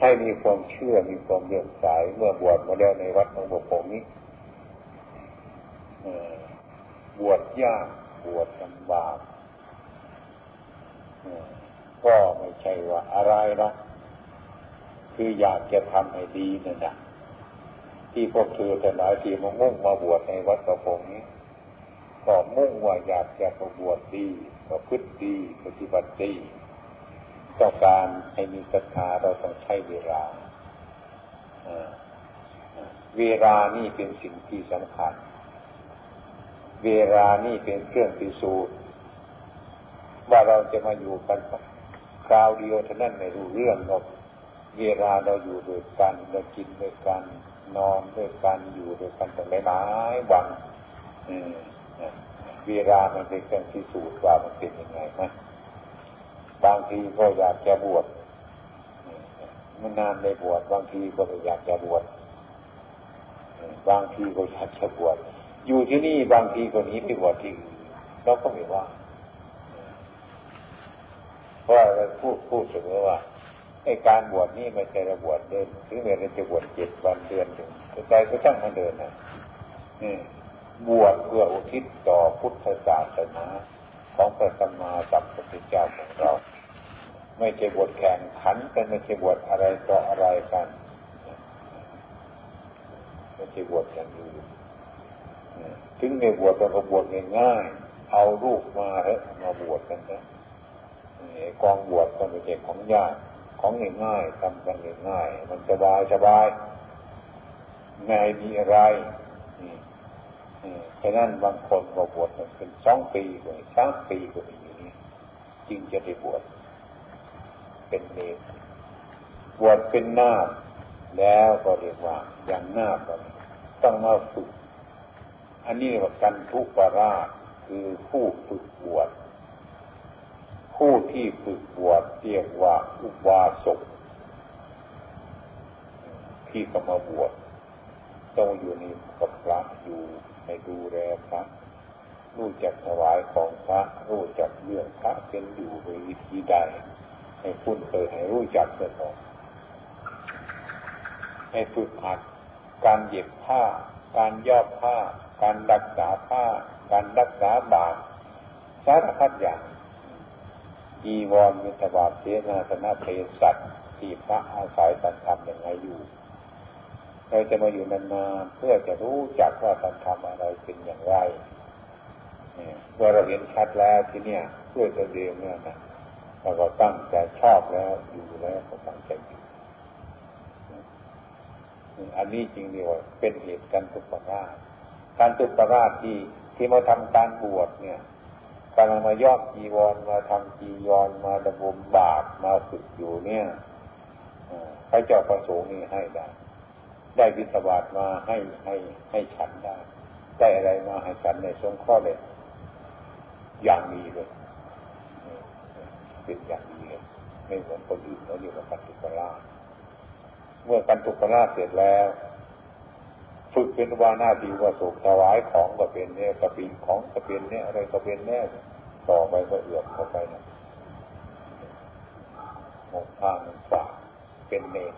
ให้มีความเชื่อมีความเลื่อมใสเมื่อบวชมาแล้วในวัดของบวนี้บวชยากบวชลำบากก็ไม่ใช่ว่าอะไรนะคืออยากจะทำให้ดีนั่นแหละที่พวกเธอแต่หลายที่มามุ่งมาบวชในวัดกระพงนี้ก็มุ่งว่าอยากจะประบวชดีประพฤติดีปฏิบัติดี ต้องการให้มีศรัทธาเราต้องใช้เวลาเวลานี่เป็นสิ่งที่สำคัญ เวลานี่เป็นเครื่องพิสูจน์ว่าเราจะมาอยู่กันคราวเดียวเท่านั้นไม่รู้เรื่องหรอกเวลาเราอยู่ด้วยกันเรากินด้วยกันนอนด้วยกันอยู่ด้วยกันตั้งหลายวันเวลามันเป็นเครื่องพิสูจน์ว่ามันเป็นยังไงนะ บางทีก็อยากจะบวชมันนานในบวชบางทีก็ไม่อยากจะบวชบางทีก็อยากจะบวชอยู่ที่นี่บางทีก็หนีไปบวชที่อื่นเราก็ไม่ว่าเพราะเราพูดพูดเสมอว่าไอ้การบวชนี่ไม่ใช่ระบวชเดินถึงแม้เราจะบวชเจ็ดวันเดือนหนึ่งใจก็ช่างมาเดินนะบวชเพื่ออุทิศต่อพุทธศาสนาของพระสัมมาสัมพุทธเจ้าของเรา ไม่ใช่บวชแข่งขันกันไม่ใช่บวชอะไรต่ออะไรกันไม่ใช่บวชอย่างอื่ถึงในบวชก็บวชง่ายๆเอาลูกมาเถอะมาบวชกันนะกองบวชก็ไม่ใช่ของยากของง่ายๆทำกันง่ายๆมันสบายสบายไม่มีอะไรฉะนั้นบางคนก็บวชมันเป็นสองปีกว่าสามปีก็มีอยู่นี้จึงจะได้บวช เป็นเนรบวชเป็นนาคแล้วก็เรียกว่าอย่างนาคต้องมาฝึก อันนี้ว่ากันทุปราชคือผู้ฝึกบวชผู้ที่ฝึกบวชเรียกว่าอุบาสกที่ก็มาบวชต้องอยู่ในกับพระอยู่ให้ดูแลพระรู้จักถวายของพระรู้จักเรื่องพระเป็นอยู่โดยวิธีใด ให้คุ้นเคยให้รู้จักเสียก่อนให้ฝึกหัดการเย็บผ้า การยอบผ้า การรักษาผ้า การรักษาบาตรสารพัดอย่างอีวรมิตบาทเสนาสนะเพสัตที่พระอาศัยตันทำอย่างไรอยู่ เราจะมาอยู่นานๆเพื่อจะรู้จักว่าตันทำอะไรเป็นอย่างไรเมื่อเราเห็นชัดแล้วที่เนี่ยเพื่อตัวเดียวเนี่ยนะ เราก็ตั้งใจชอบแล้วอยู่แล้วก็ตั้งใจอยู่อันนี้จริงดีว่าเป็นเหตุการตุปราชการตุปราชที่ที่มาทำการบวชเนี่ยการมาย่อมจีวรมาทำจีวรมาดำรงบาปมาฝึกอยู่เนี่ยพระเจ้าประสงค์นี่ให้ได้ ได้วิสบาตมาให้ให้ให้ฉันได้ ได้อะไรมาให้ฉันในสงข้อเลยอย่างดีเลย เป็นอย่างดีเลยไม่เหมือนคนอื่นเขาอยู่กับกันตุกราเมื่อกันตุกราเสร็จแล้ว ฝึกเป็นวานาทีว่าสุกถวายของก็เป็นเนี่ยก็เป็นของก็เป็นเนี่ยอะไรก็เป็นเนี่ยต่อไปก็เอือบเข้าไปนะหกทางฝากเป็นเนร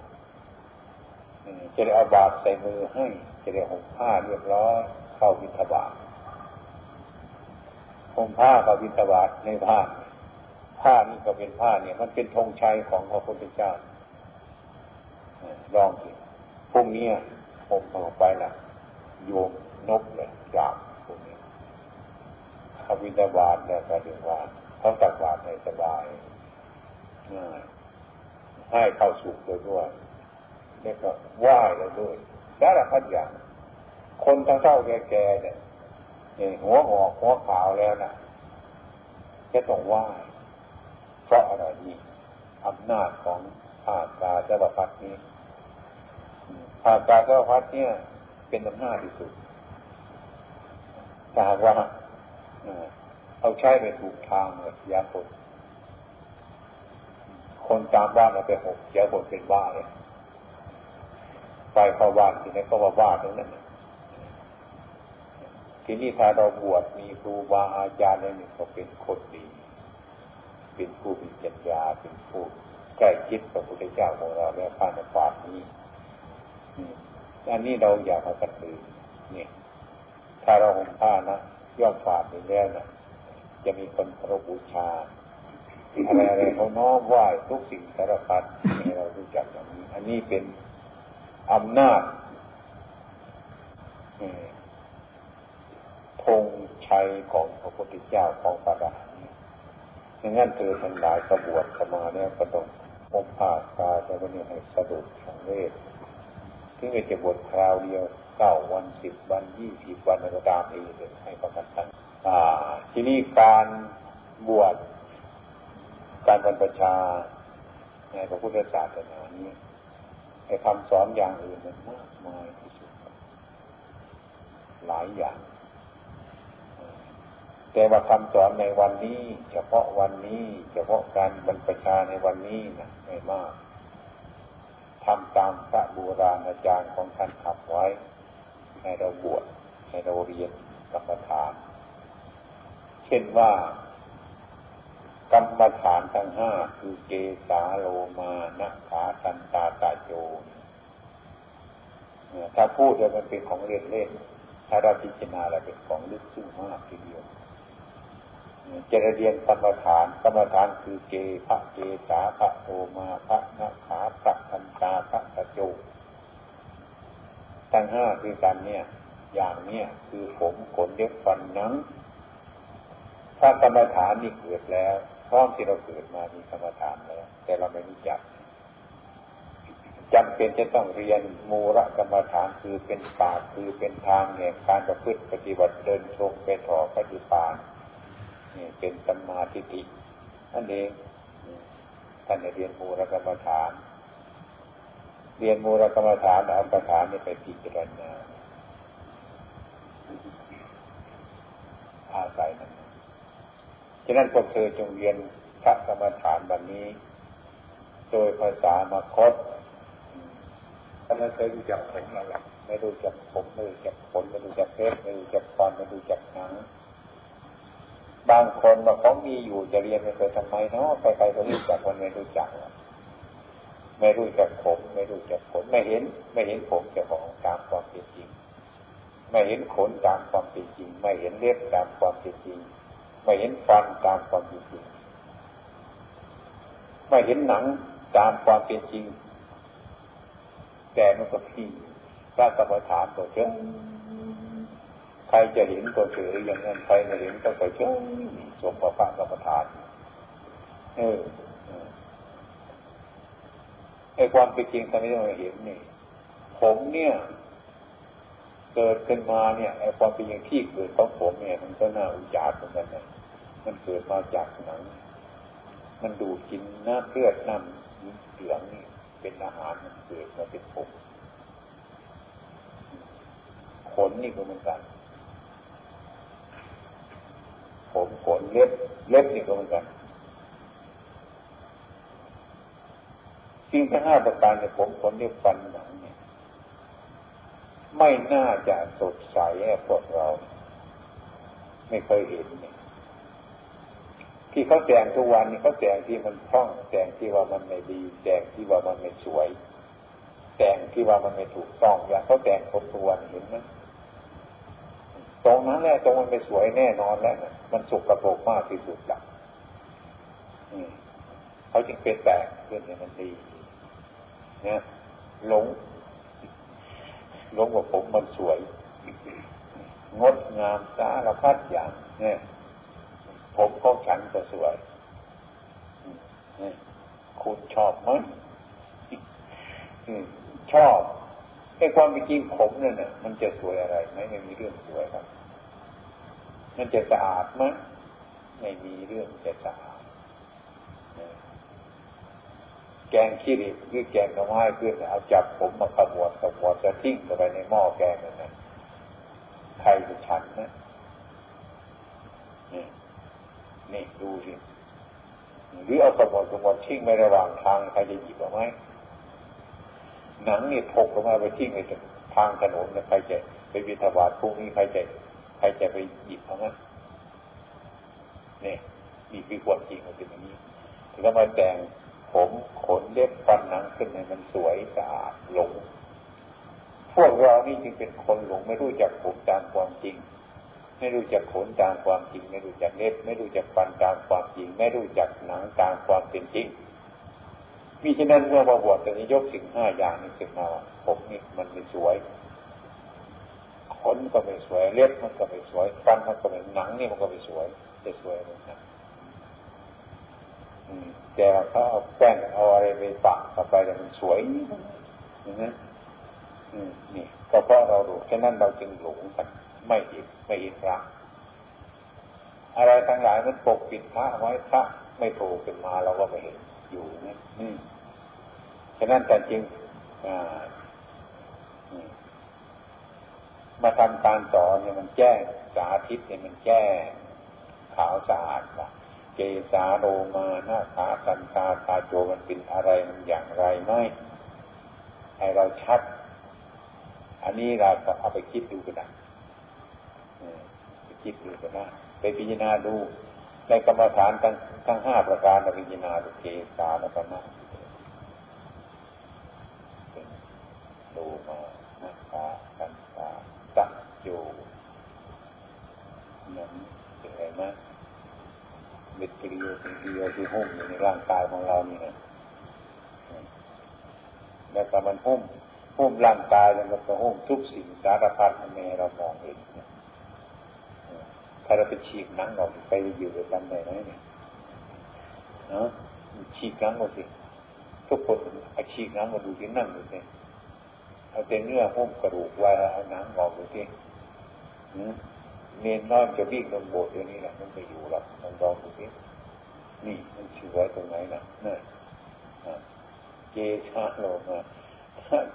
จะได้เอาบาตรใส่มือให้จะได้ห่มผ้าเรียบร้อยเข้าวิทบาทห่มผ้าเข้าวิทบาทในผ้า ผ้านี่ก็เป็นผ้าเนี่ย มันเป็นธงชัยของพระพุทธเจ้าลองสิพรุ่งนี้ผมออกไปนะโยมนกเลยจากพวกนี้เขาวินาบาตเนี่ยก็เรียกว่าเขาตักบาตให้สบายให้เข้าสุขเลยด้วยแล้วก็ไหว้เลยด้วยสารพัดอย่าง คนทั้งเท่าแก่ๆเนี่ยหัวหอกหัวขาวแล้วนะจะต้องไหว้ ราะอะไรนี่อำนาจของอาตาจักรพรรดินี้อาตาจักรพรรดิเนี่ย เป็นอำนาจที่สุดถ้าหากว่าเอาใช้ไปถูกทางเลยยาคนคนตามบ้านเราไปหกเสียคนเป็นบ้าเลยไปเข้าบ้านทีนี้ก็ว่าบ้าตรงนั้นทีนี้ถ้าเราบวชมีครูบาอาจารย์เนี่ยก็เป็นคนดี เป็นผู้มีปัญญาเป็นผู้ฉล้ชิดพระพุทธเจ้าของเราแล้วผ้าในความนี้อันนี้เราอยากเอากันลืมนี่ถ้าเราห่มผ้านะย่อมฝาดนี้แล้วนะจะมีคนเคารพบูชาอะไรอะไรเขาน้อมไหว้ทุกสิ่งสารพัดให้เรารู้จักอย่างนี้ อันนี้เป็นอำนาจธงชัยของพระพุทธเจ้าของพระรา ดังนั้นเธอทั้งหลายกระบวชเข้ามาเนี่ยก็ต้องอมผ้าคาแต่วันนี้ให้สะดุดสังเวชถึงจะบวชคราวเดียวเก้าวันสิบวันยี่สิบวันก็ตามเองเลยให้ประกันทันทีนี้การบวชการบรรพชาในพระพุทธศาสนานี้ไอ้คำสอนอย่างอื่นมันมากมายที่สุดหลายอย่าง แต่ว่าคำสอนในวันนี้ เฉพาะวันนี้ เฉพาะการบรรพชาในวันนี้นะไม่มากทำตามพระบูราณอาจารย์ของท่านขับไว้ ให้เราบวชให้เราเรียนกรรมฐาน เช่นว่ากรรมฐานทั้งห้าคือเกสาโลมานะขาตันตาตาโจถ้าพูดแล้วมันเป็นของเล่นเล่นถ้าเราพิจารณาแล้วเป็นของลึกซึ้งมากทีเดียว จะเรียนกรรมฐานกรรมฐานคือเกพระเกสาพระโลมาพระนาขาพระตันตาพระตะโจทั้งห้าคือกันเนี่ย อย่างเนี้ยคือผมขนเล็บฟันหนังถ้ากรรมฐานนี่เกิดแล้วพร้อมที่เราเกิดมามีกรรมฐานแล้ว แต่เราไม่รู้จักจำเป็นจะต้องเรียนมูระกรรมฐานคือเป็นปากคือเป็นทางแห่งการประพฤติปฏิบัติเดินชมเป็นถอปฏิปาน เป็นสัมมาทิฏฐินั่นเองท่านเรียนมูระกรรมฐาน เรียนมูระกรรมฐานเอากรรมฐานนี่ไปพิจารณาอาศัยนั้นฉะนั้นพวกเธอจงเรียนพระกรรมฐานวันนี้ โดยภาษามาคตท่านเคยรู้จักผมอะไรไม่รู้จักผมไม่รู้จักผลไม่รู้จักเพชรไม่รู้จักคอนไม่รู้จักหนัง บางคนว่าเขามีอยู่จะเรียนไม่เคยทำไมเนาะใครๆก็รู้จักคนไม่รู้จักไม่รู้จักผม ไม่รู้จักผลไม่เห็น ไม่เห็นผมจะของตามความเป็นจริง ไม่เห็นขนตามความเป็นจริง ไม่เห็นเล็บตามความเป็นจริง ไม่เห็นฟันตามความเป็นจริง ไม่เห็นหนังตามความเป็นจริง แต่มันก็พี่ถ้ากรรมฐานตัวเชื่อ ครจะเห็นตัวเฉยอย่างนั้นใครไม่เห็นก็ตัวเชื่อสมกับพระกรรมฐาน เออไอ้ความเป็นจริงทำไมต้องเห็นนี่ ผมเนี่ย เกิดขึ้นมาเนี่ยไอ้ความเป็นอย่างที่เกิดของผมเนี่ย มันก็น่าอุจารเหมือนกันนะมันเกิดมาจากหนัง มันดูดกินน้ำเลือดน้ำเหลืองนี่เป็นอาหารมันเกิดมาเป็นผมขนนี่ก็เหมือนกัน ผมขนเล็บเล็บนี่ก็เหมือนกันสิ่งที่ห้าประการในผมขนเล็บฟันหนังเนี่ย ไม่น่าจะสดใสแค่พวกเรา ไม่เคยเห็นเนี่ยที่เขาแต่งทุกวันนี้เขาแต่งที่มันคล่องแต่งที่ว่ามันไม่ดีแต่งที่ว่ามันไม่สวย แต่งที่ว่ามันไม่ถูกต้องอย่างเขาแต่งครบทุกวันเห็นไหม ตรงนั้นแหละตรงมันไม่สวยแน่นอนแล้วมันสุกกระโปกมากที่สุดละเขาจึงเป็นแต่งเพื่อนให้มันดีเนี่ยหลงหลงว่าผมมันสวย งดงามสารพัดอย่าง เนี่ย ผมของฉันก็สวยคุณชอบไหมชอบ ไอ้ความเป็นจริงผมเนี่ยนะมันจะสวยอะไรไหมไม่มีเรื่องสวยครับ มันจะสะอาดไหมไม่มีเรื่องจะสะอาดแกงขี้ริหรือแกงกระไม้ขึ้นเอาจับผมมาขมวดขมวดจะทิ้งเข้าไปในหม้อแกงนั่นนะใครจะฉันนะนี่นี่ดูสิหรือเอาสมดสมดทิ้งไประหว่างทางใครจะหยิบเอาไหม หนังนี่ถกออกมาไปทิ้งไปทางถนนใครจะไปวิทบาทพรุ่งนี้ใครจะใครจะไปหยิบเอาไหมนี่นี่คือความจริงมันเป็นอย่างนี้ถ้ามาแต่งผผมขนเล็บฟันหนังขึ้นให้มันสวยสะอาดหลง พวกเรานี่จึงเป็นคนหลง ไม่รู้จักผมตามความจริง ไม่รู้จักขนตามความจริง ไม่รู้จักเล็บ ไม่รู้จักฟันตามความจริง ไม่รู้จักหนังตามความเป็นจริง มีฉะนั้นเมื่อมาบวชจะยกสิ่งห้าอย่างนี้ขึ้นมาผมนี่มันไม่สวยขนก็ไม่สวยเล็บมันก็ไม่สวยฟันมันก็ไม่หนังนี่มันก็ไม่สวยจะสวยเลยนะแต่เขาเอาแป้งเอาอะไรไปปะเข้าไปแล้วมันสวยอย่างนั้นนี่ก็เพราะเราดูแค่นั้นเราจึงหลงกันไม่เห็นไม่เห็นพระอะไรทั้งหลายมันปกปิดพระไว้พระไม่โผล่ขึ้นมาเราก็ไม่เห็นอยู่นะนี่ ฉะนั้นแต่จริงมาทำการสอนเนี่ยมันแจ้งสาธิตเนี่ยมันแจ้งขาวสะอาดว่าเกสาโรมาหน้าขาตันตาตาโจมันเป็นอะไรมันอย่างไรไม่ให้เราชัด อันนี้เราก็เอาไปคิดดูกันนะไปคิดดูกันนะไปพิจารณาดูในกรรมฐานทั้งทั้งห้าประการเราพิจารณาดูเกสาแล้วก็นะ ดูมาน้าขาตันตาตาโจนั้นเป็นไรไหมเม็ดกิริโยสิกิริโยที่หุ้มอยู่ในร่างกายของเรานี่นะแล้วก็มันหุ้มหุ้มร่างกายแล้วก็หุ้มทุกสิ่งสารพัดในเรามองเห็นถ้าเราไปฉีกหนังออกไปอยู่ด้วยกันได้ไหมเนี่ยเนาะฉีกหนังออกสิทุกคนอาฉีกหนังมาดูที่นั่งดูสิ เอาแต่เนื้อหุ้มกระดูกไว้เอาหนังออกดูสิเนนน้อยจะวิ่งลงโบสถ์เดี๋ยวนี้แหละมันไปอยู่หรอกมันลองดูสินี่มันชื่อไว้ตรงไหนนะนี่เจชาโลมา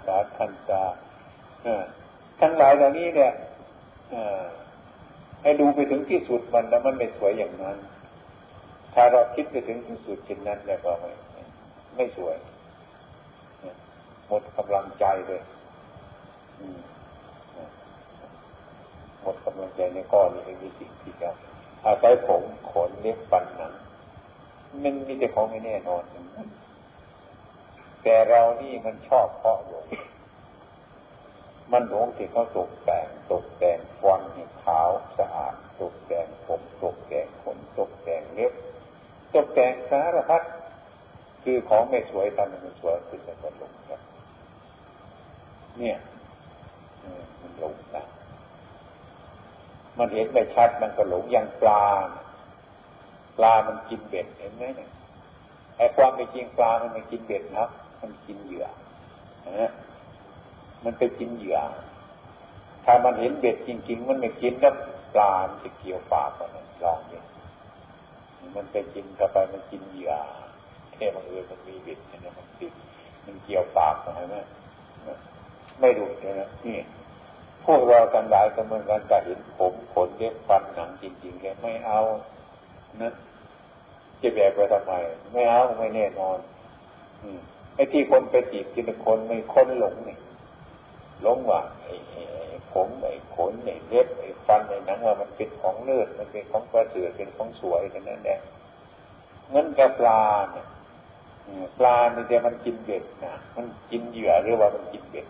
สาคันตาทั้งหลายเหล่านี้เนี่ยให้ดูไปถึงที่สุดมันแล้วมันไม่สวยอย่างนั้น ถ้าเราคิดไปถึงที่สุดเช่นนั้นแล้วก็ไม่ไม่สวย หมดกำลังใจเลย หมดกำลังใจในก้อนนี้ไม่มีสิ่งที่จะอาศัยผมขนเล็บฟันหนังมันมีแต่ของไม่แน่นอน แต่เรานี่มันชอบเพาะหลงมันหลงที่เขาตกแต่งตกแต่งฟันให้ขาวสะอาดตกแต่งผมตกแต่งขนตกแต่งเล็บตกแต่งสารพัดคือของไม่สวยทำให้มันสวยขึ้นแล้วก็หลงครับเนี่ย มันหลงนะมันเห็นไม่ชัดมันก็หลงอย่างปลา ปลามันกินเบ็ดเห็นไหมเนี่ยไอ้ความเป็นจริงปลามันไม่กินเบ็ดนะมันกินเหยื่อนะมันไปกินเหยื่อ ถ้ามันเห็นเบ็ดจริง ๆ มันไม่กินแล้วปลามันจะเกี่ยวปากมันลองดิมันไปกินเข้าไปมันกินเหยื่อแค่บางเอิญมันมีเบ็ดเนี่ยมันติดมันเกี่ยวปากใช่ไหมไม่ดูเลยนะนี่ พวกเราทั้งหลายก็เหมือนกันจะเห็นผมขนเล็บฟันหนังจริงๆแกไม่เอานะจะแบกไปทำไม ไม่เอาไม่แน่นอน อืมไอ้ที่คนไปจีบกินคนไม่คนหลงนี่หลงว่าไอ้ผมไอ้ขนไอ้เล็บไอ้ฟันไอ้หนังว่ามันเป็นของเลือดมันเป็นของประเสริฐเป็นของสวยกันนั่นแหละเงินกับปลาเนี่ยปลาเนี่ยมันกินเบ็ดนะมันกินเหยื่อหรือว่ามันกินเบ็ด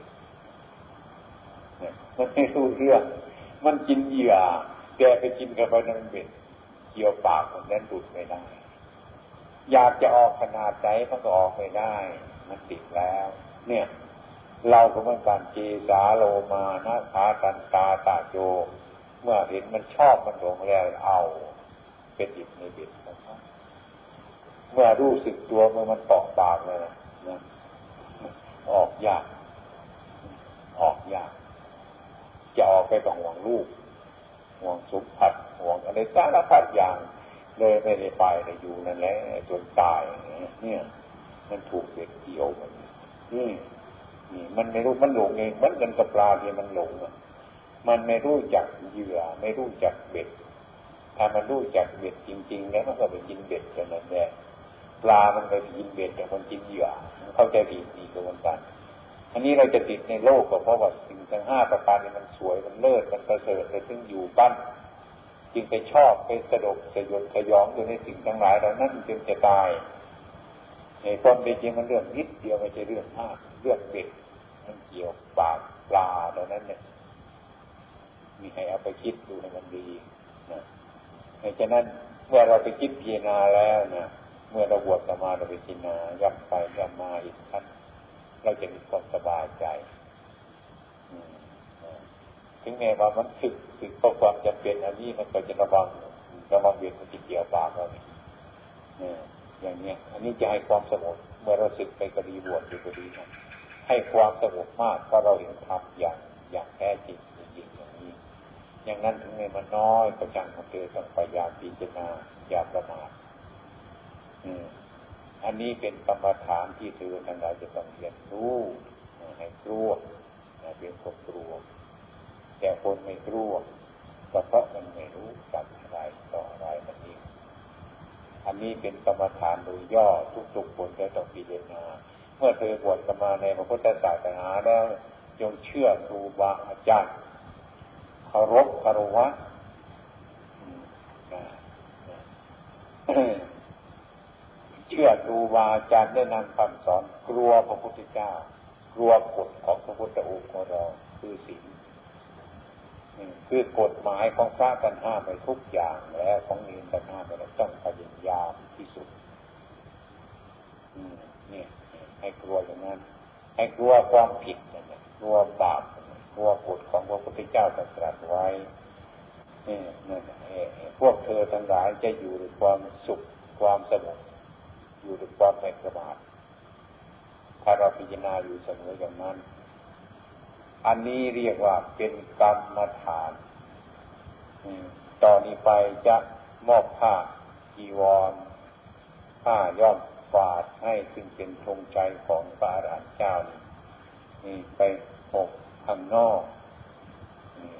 มันไม่รู้เรื่องมันกินเหยื่อแกไปกินกับไปนั่นเบ็ดเกี่ยวปากมันนั้นดุดไม่ได้อยากจะออกขนาดใจมันก็ออกไม่ได้ มันติดแล้ว เนี่ย เราก็เหมือนกันเจสาโลมานาขาตันตาตาโจเมื่อเห็นมันชอบมันหลงแล้วเอาเป็นอิบในเบ็ดนะครับเมื่อรู้สึกตัวเมื่อมันตอกปากเลยนะออกยาก ออกยาก จะออกไปต้องห่วงลูกห่วงสุขผัดห่วงอะไรสารพัดอย่าง เลยไม่ได้ไปแต่อยู่นั่นแหละจนตายเนี่ย มันถูกเด็กเกี่ยวมันนี่นี่มันไม่รู้มันหลงเองมันกันกับปลาที่มันหลงอะมันไม่รู้จักเหยื่อ ไม่รู้จักเบ็ด ถ้ามันรู้จักเบ็ดจริง ๆ แล้วมันก็ไปกินเบ็ดเท่านั้นแหละปลามันไปกินเบ็ดแต่คนกินเหยื่อเข้าใจผิดดีกวนกัน อันนี้เราจะติดในโลกก็เพราะว่าสิ่งทั้งห้าประการนี้มันสวยมันเลิศมันประเสริฐเลยถึงอยู่บ้านจึงไปชอบไปสะดกสยดสยองอยู่ในสิ่งทั้งหลายเหล่านั้นจึงจะตายในความเป็นจริงมันเรื่องนิดเดียวไม่ใช่เรื่องมากเรื่องเด็กมันเกี่ยวปากปลาตอนนั้นเนี่ยมีให้เอาไปคิดดูให้มันดีนะเพราะฉะนั้นเมื่อเราไปคิดพิจารณาแล้วนะเมื่อเราบวชสมาเราไปพิจารณาย้ำไปย้ำมาอีกครั้ง เราจะมีความสบายใจถึงแม้ว่ามันสึกสึกเพราะความจำเป็นอันนี้มันก็จะระวังระวังเวียนมันจะเกี่ยวปากเราเนี่ยอย่างเนี้ยอันนี้จะให้ความสงบเมื่อเราสึกไปกระดีบวชอยู่กระดีนะให้ความสงบมากเพราะเราเห็นธรรมอย่างอย่างแท้จริงจริงอย่างนี้ อย่างนั้นถึงแม้มันน้อยก็จังของเธอต้องพยายามพิจารณาอย่าประมาทอั อันนี้เป็นกรรมฐานที่เธอทั้งหลายจะต้องเรียนรู้ให้กลัวเป็นคนกลัวแต่คนไม่กลัวก็เพราะมันไม่รู้จักอะไรต่ออะไรมันเองอันนี้เป็นกรรมฐานโดยย่อทุกๆคนจะต้องพิจารณาเมื่อเธอบวชกันมาในพระพุทธศาสนาแล้วจงเชื่อครูบาอาจารย์เคารพคารวะ ชื่อครูบาอาจารย์ได้นำคำสอนกลัวพระพุทธเจ้ากลัวกฎของพระพุทธองค์ของเราคือศีลคือกฎหมายของพระกันห้ามไปทุกอย่างแล้วของเนีนกันห้ามไปแล้วต้องพยายามที่สุดนี่ให้กลัวอย่างนั้นให้กลัวความผิดนะกลัวบาปกลัวกฎของพระพุทธเจ้าตรัสไว้นี่นั่นพวกเธอทั้งหลายจะอยู่ด้วยความสุขความสงบ อยู่ด้วยความไม่ประมาทถ้าเราพิจารณาอยู่เสมออย่างนั้น อันนี้เรียกว่าเป็นกรรมฐานต่อนนี้ไปจะมอบผ้าจีวรผ้าย่อมฝาดให้ซึ่งเป็นธงใจของพระอรหันต์เจ้านี่นี่ไปหกข้างนอกนี่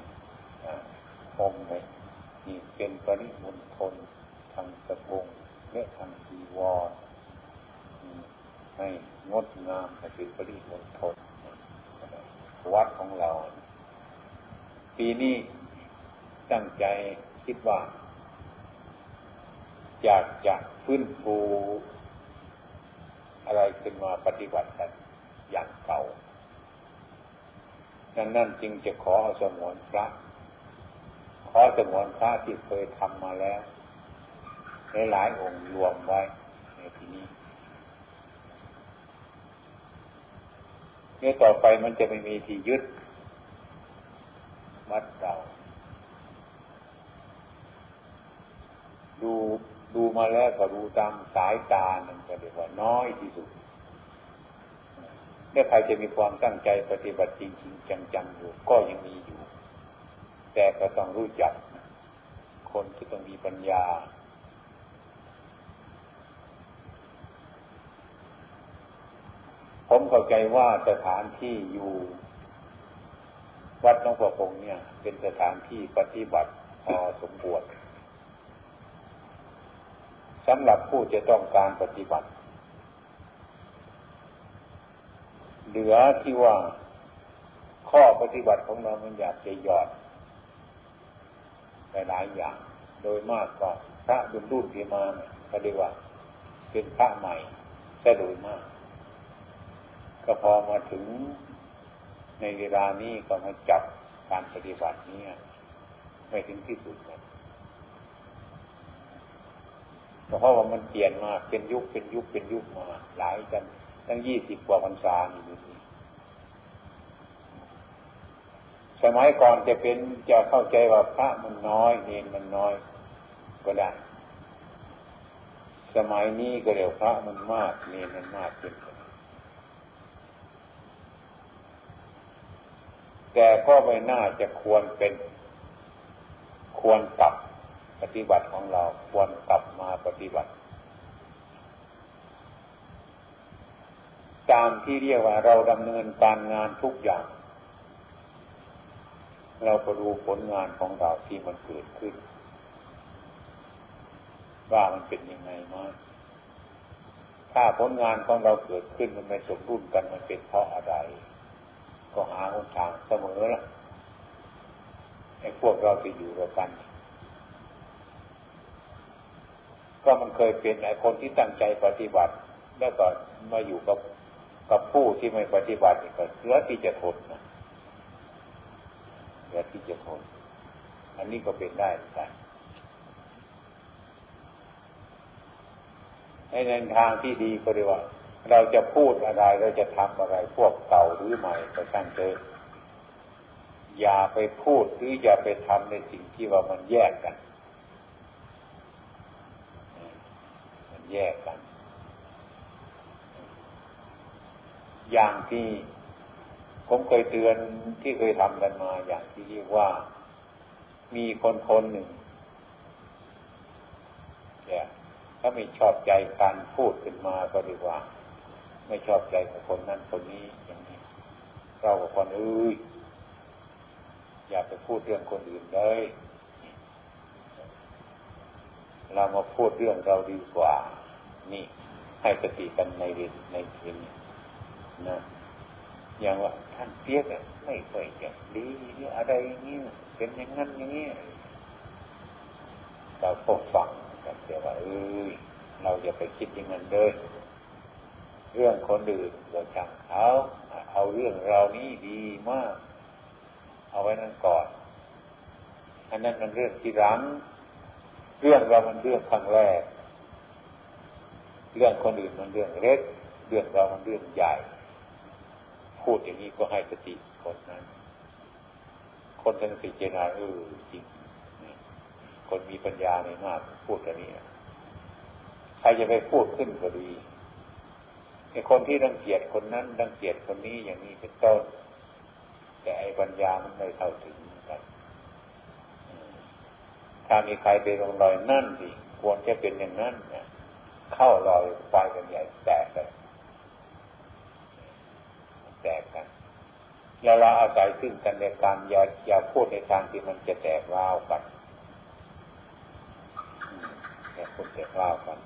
หมเลยนี่เป็นปริมณฑลทางสะบงและทางจีวรให้งดงามให้เป็นปริมณฑลวัดของเรา ปีนี้ตั้งใจคิดว่า อยากจะฟื้นฟูอะไรขึ้นมาปฏิบัติกันอย่างเก่า ดังนั้น จึงจะขอสมวนพระ ขอสมวนพระที่เคยทำมาแล้วหลายองค์รวมไว้ในที่นี้เนี่ยต่อไปมันจะไม่มีที่ยึดมัดเราดูดูมาแล้วก็ดูตามสายตานั่นก็เรียกว่าน้อยที่สุด ถ้ใครจะมีความตั้งใจปฏิบัติจริงๆจังๆอยู่ ก็ยังมีอยู่ แต่ก็ต้องรู้จัก คนที่ต้องมีปัญญา ผมเข้าใจว่าสถานที่อยู่ วัดน้องประพงเนี่ย เป็นสถานที่ปฏิบัติพอสมบูรณ์สำหรับผู้จะต้องการปฏิบัติ เหลือที่ว่าข้อปฏิบัติของเรา มันอยากจะหยอดหลายอย่าง โดยมากก็พระรุ่นรุ่นที่มาเนี่ยเขาเรียกว่าเป็นพระใหม่ซะโดยมาก ก็พอมาถึงในเวลานี้ก็มาจับการปฏิบัตินี้ไม่ถึงที่สุดนะเพราะว่ามันเปลี่ยนมาเป็นยุคเป็นยุคเป็นยุคมาหลายกัน ตั้งยี่สิบกว่าพรรษาอยู่นี่สมัยก่อนจะเป็นจะเข้าใจว่าพระมันน้อยเนนมันน้อยก็ได้ สมัยนี้ก็เรียกพระมันมากเนนมันมากขึ้นแต่ก็ไม่น่าจะควรเป็นควรปรับปฏิบัติของเราควรกลับมาปฏิบัติ ตามที่เรียกว่าเราดำเนินการงานทุกอย่าง เราก็ดูผลงานของเราที่มันเกิดขึ้น ว่ามันเป็นยังไงมาถ้าผลงานของเราเกิดขึ้นมันไม่สมดุลกันมันเป็นเพราะอะไร ก็หาหนทางเสมอละไอ้พวกเราที่อยู่ด้วยกัน ก็มันเคยเป็นไอ้คนที่ตั้งใจปฏิบัติแล้วก็มาอยู่กับ กับผู้ที่ไม่ปฏิบัติก็เหลือที่จะทนนะเหลือที่จะทนอันนี้ก็เป็นได้เหมือนกันในในทางที่ดีก็เรียกว่า เราจะพูดอะไรเราจะทำอะไรพวกเก่าหรือใหม่ก็ช่างเถอะอย่าไปพูดหรืออย่าไปทำในสิ่งที่ว่ามันแยกกัน มันแยกกัน อย่างที่ผมเคยเตือนที่เคยทำกันมา อย่างที่เรียกว่ามีคนคนหนึ่งเนี่ยถ้าไม่ชอบใจการพูดขึ้นมาก็ดีกว่า ไม่ชอบใจกับคนนั้นคนนี้อย่างนี้ เรากับคนอื่นอย่าไปพูดเรื่องคนอื่นเลยเรามาพูดเรื่องเราดีกว่า นี่ให้สติกันในเรียนในทีนี้ นะอย่างว่าท่านเปียกไม่ค่อยจะดีหรืออะไรอย่างนี้เป็นอย่างนั้นอย่างนี้เราก็ฟังกันเสียว่าเอ้ยเราอย่าไปคิดอย่างนั้นเลยเรื่องคนอื่นเราช่างเขาเอาเรื่องเรานี้ดีมาก เอาไว้นั่นก่อน อันนั้นมันเรื่องที่รังเรื่องเรามันเรื่องครั้งแรก เรื่องคนอื่นมันเรื่องเล็ก เรื่องเรามันเรื่องใหญ่ พูดอย่างนี้ก็ให้สติคนนั้น คนทั้งสิเจนาเออจริงคนมีปัญญาในมากพูดอย่างนี้ใครจะไปพูดขึ้นก็ดีไอ้คนที่รังเกียจคนนั้นรังเกียจคนนี้อย่างนี้เป็นต้น แต่ไอ้ปัญญามันไม่เข้าถึงกันถ้ามีใครไปลงรอยนั่นสิควรจะเป็นอย่างนั้นนะเข้ารอยไฟกันใหญ่แตกเลย แตกกันแล้วเราอาศัยซึ่งกันในการอย่าอย่าพูดในทางที่มันจะแตกร้าวกันอย่าพูดแตกร้าวกัน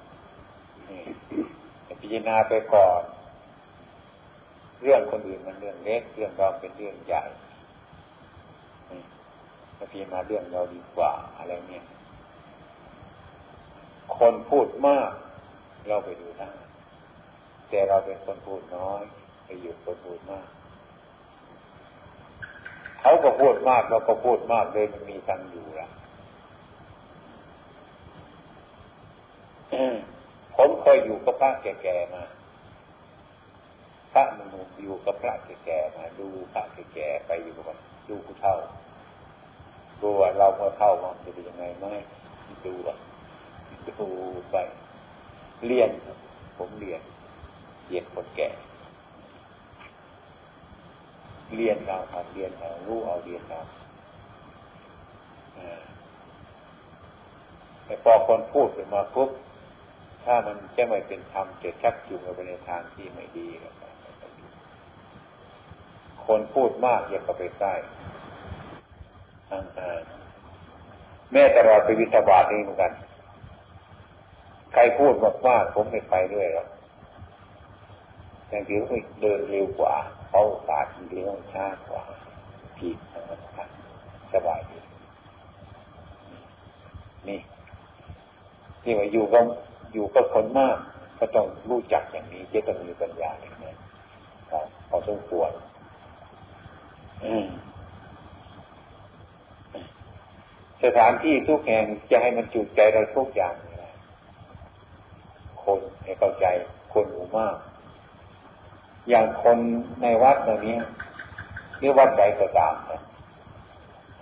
พิจารณาไปก่อน เรื่องคนอื่นมันเรื่องเล็ก เรื่องเราเป็นเรื่องใหญ่มาพิจารณาเรื่องเราดีกว่าอะไรเนี่ยคนพูดมาก เราไปดูได้แต่เราเป็นคนพูดน้อย ไปอยู่คนพูดมาก เขาก็พูดมากเราก็พูดมากเลยมันมีทางอยู่ละผมเคยอยู่กับพระแก่ๆมาพระมันอยู่กับพระแก่ๆมาดูพระแก่ๆไปอยู่กับดูผู้เฒ่าดูว่าเราเมื่อเท่ามันจะเป็นยังไงไหมดูว่าดูไปเรียนผมเรียนเรียนคนแก่ เรียนเราทำเรียนเรารู้เอาเรียนเราแต่พอคนพูดขึ้นมาปุ๊บถ้ามันจะไม่เป็นธรรมจะชักจูงเราไปในทางที่ไม่ดีคนพูดมากอย่าเข้าไปใกล้แม้แต่เราไปวิทบาทนี้เหมือนกัน ใครพูดมากมากผมไม่ไปด้วยหรอกแต่ถือว่าเดินเร็วกว่า เขาขาดเลี้ยวช้ากว่าผิดนะครับสบายดีนี่ที่ว่าอยู่ก็อยู่กับคนมาก ก็ต้องรู้จักอย่างนี้จะต้องมีปัญญาอย่างนี้พอสมควรสถานที่ทุกแห่งจะให้มันจุใจเราทุกอย่างคนให้เข้าใจคนหมู่มาก อย่างคนในวัดตรงนี้หรือวัดใดก็ตามนะ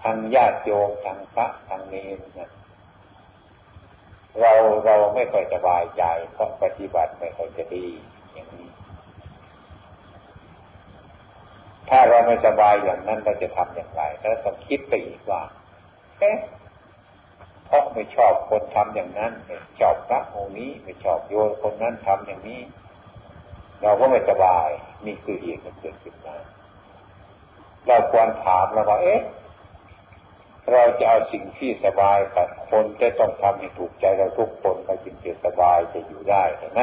ทางญาติโยมทางพระทางเนรนะเราเราไม่ค่อยสบายใจเพราะปฏิบัติไม่ค่อยจะดีอย่างนี้ ถ้าเราไม่สบายอย่างนั้นเราจะทำอย่างไรแล้วต้องคิดไปอีกว่าเอ๊ะเพราะไม่ชอบคนทำอย่างนั้นไม่ชอบพระองค์นี้ไม่ชอบโยนคนนั้นทำอย่างนี้ เราก็ไม่สบายนี่คือเหตุมันเกิดขึ้นมาเราควรถามเราว่าเอ๊ะเราจะเอาสิ่งที่สบายกับคนจะต้องทำให้ถูกใจเราทุกคนเราจึงจะสบายจะอยู่ได้เห็นไหม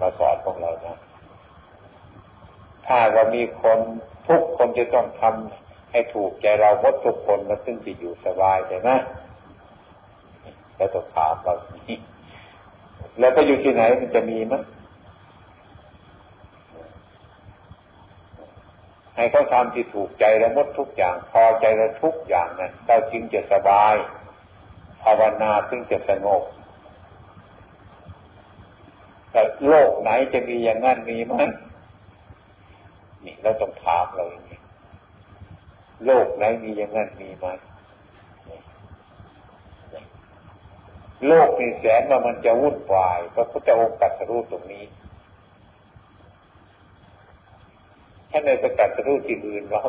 มาสอนของเรานะ ถ้าว่ามีคนทุกคนจะต้องทำให้ถูกใจเราหมดทุกคนแล้วซึ่งจะอยู่สบายใช่ไหมแล้วต้องถามเรา แล้วไปอยู่ที่ไหนมันจะมีมั้ยให้เขาทำที่ถูกใจแล้วมดทุกอย่าง พอใจแล้วทุกอย่างนั้นเราจึงจะสบาย ภาวนาจึงจะสงบแต่โลกไหนจะมีอย่างนั้นมีมั้ยนี่เราต้องถามเราอย่างนี้โลกไหนมีอย่างนั้นมีไหม โลกมีแสนว่ามันจะวุ่นวายพระพุทธองค์ตรัสรู้ตรงนี้ถ้าในประกาศรู้ที่อื่นเรา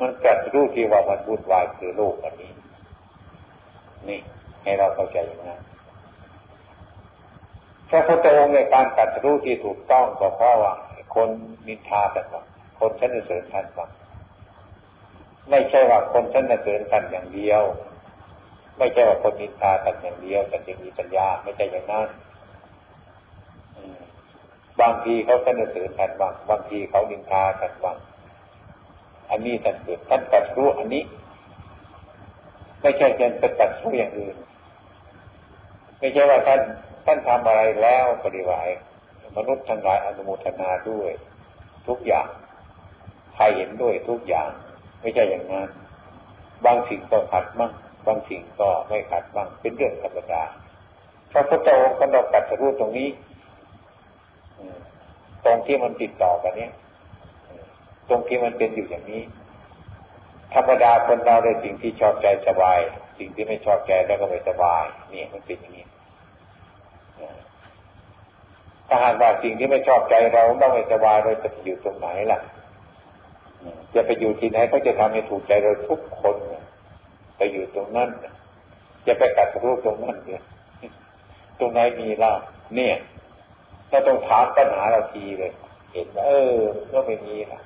มันตรัสรู้ที่ว่ามันวุ่นวายคือโลกอันนี้ นี่ ให้เราเข้าใจอย่างนั้นพระพุทธองค์ในการตรัสรู้ที่ถูกต้องก็เพราะว่าคนนินทาแต่ว่าคนชั้นเสริญท่านว่าไม่ใช่ว่าคนชั้นเสริญท่านอย่างเดียว ไม่ใช่ว่าคนนินทาท่านอย่างเดียวแต่จะมีปัญญาไม่ใช่อย่างนั้นบางทีเขาสนเสริญท่านบ้างบางทีเขาดินทาท่านบ้างอันนี้ท่านเกิดท่านตัดรู้อันนี้ ไม่ใช่เพียงแต่ตัดรู้อย่างอื่น ไม่ใช่ว่าท่านท่านทำอะไรแล้วปฏิวัติมนุษย์ทั้งหลายอนุโมทนาด้วย ทุกอย่างใครเห็นด้วยทุกอย่าง ไม่ใช่อย่างนั้น บางสิ่งก็ขัดมั่ง บางสิ่งก็ไม่ขัดมั่งเป็นเรื่องธรรมดาพระพุทธองค์ก็ต้องตัดรู้ตรงนี้ตรงที่มันติดต่อกันเนี้ยตรงที่มันเป็นอยู่อย่างนี้ ธรรมดาคนเราได้สิ่งที่ชอบใจสบาย สิ่งที่ไม่ชอบใจแล้วก็ไม่สบายนี่มันเป็นอย่างนี้ถ้าหากว่าสิ่งที่ไม่ชอบใจเราต้องไม่สบายเราจะอยู่ตรงไหนล่ะจะไปอยู่ที่ไหนก็จะทำให้ถูกใจเราทุกคน ไปอยู่ตรงนั้นจะไปกัดรูปตรงนั้นเนี่ยตรงไหนมีล่ะเนี่ยถ้าต้องถามปัญหาเราทีเลย เห็นว่าเออก็ไม่มีนะ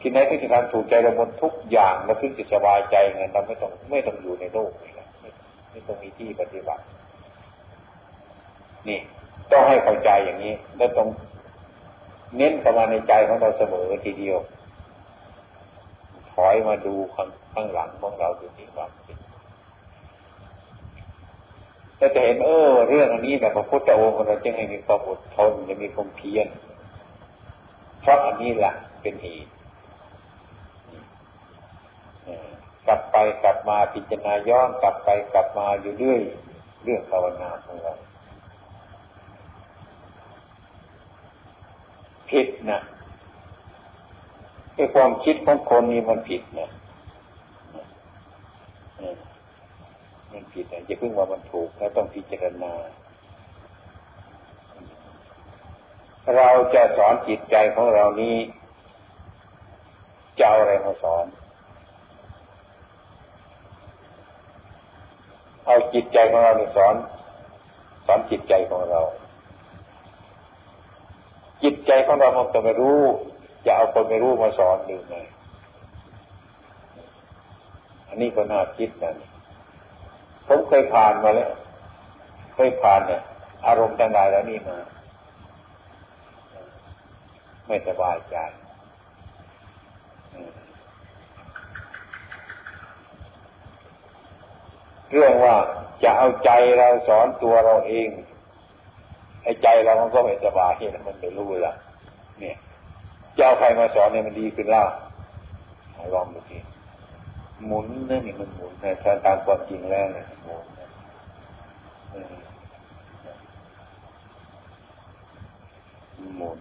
ที่ไหนที่จะทำถูกใจเราหมดทุกอย่างเราถึงจะสบายใจไงเราไม่ต้องไม่ต้องอยู่ในโลกนี่นะไม่ต้องมีที่ปฏิบัติ นี่ ต้องให้เข้าใจอย่างนี้ แล้วต้องเน้นเข้ามาในใจของเราเสมอทีเดียว อยมาดูข้างข้างหลังของเราดูดีว่าแต่จะเห็นเออ เรื่องอันนี้แบบพระพุทธองค์เราจึงให้มีความอดทนจะมีความเพียรเพราะอันนี้แหละเป็นเหตุกลับไปกลับมาพิจารณาย้อนกลับไปกลับมาอยู่เรื่อยเรื่องภาวนาของเราผิดนะ ไอ้ความคิดของคนนี้มันผิดนะมันผิดนะอย่าเพิ่งว่ามันถูกแล้วต้องพิจารณา เราจะสอนจิตใจของเรานี้จะเอาอะไรมาสอน เอาจิตใจของเราสอน สอนจิตใจของเรา จิตใจของเรามันจะไม่รู้ จะเอาคนไม่รู้มาสอนหรือไงอันนี้ก็น่าคิดนะผมเคยผ่านมาแล้วเคยผ่านเนี่ย อารมณ์ต่างๆแล้วนี่มา ไม่สบายใจเรื่องว่าจะเอาใจเราสอนตัวเราเองไอ้ใจเรามันก็ไม่สบายที่มันไม่รู้ละเนี่ย จะเอาใครมาสอนเนี่ยมันดีขึ้นล้วลองดูทีหมุนนั่นนี่มันหมุนแต่ตามความจริงแล้วเนี่ยหมุนหมุน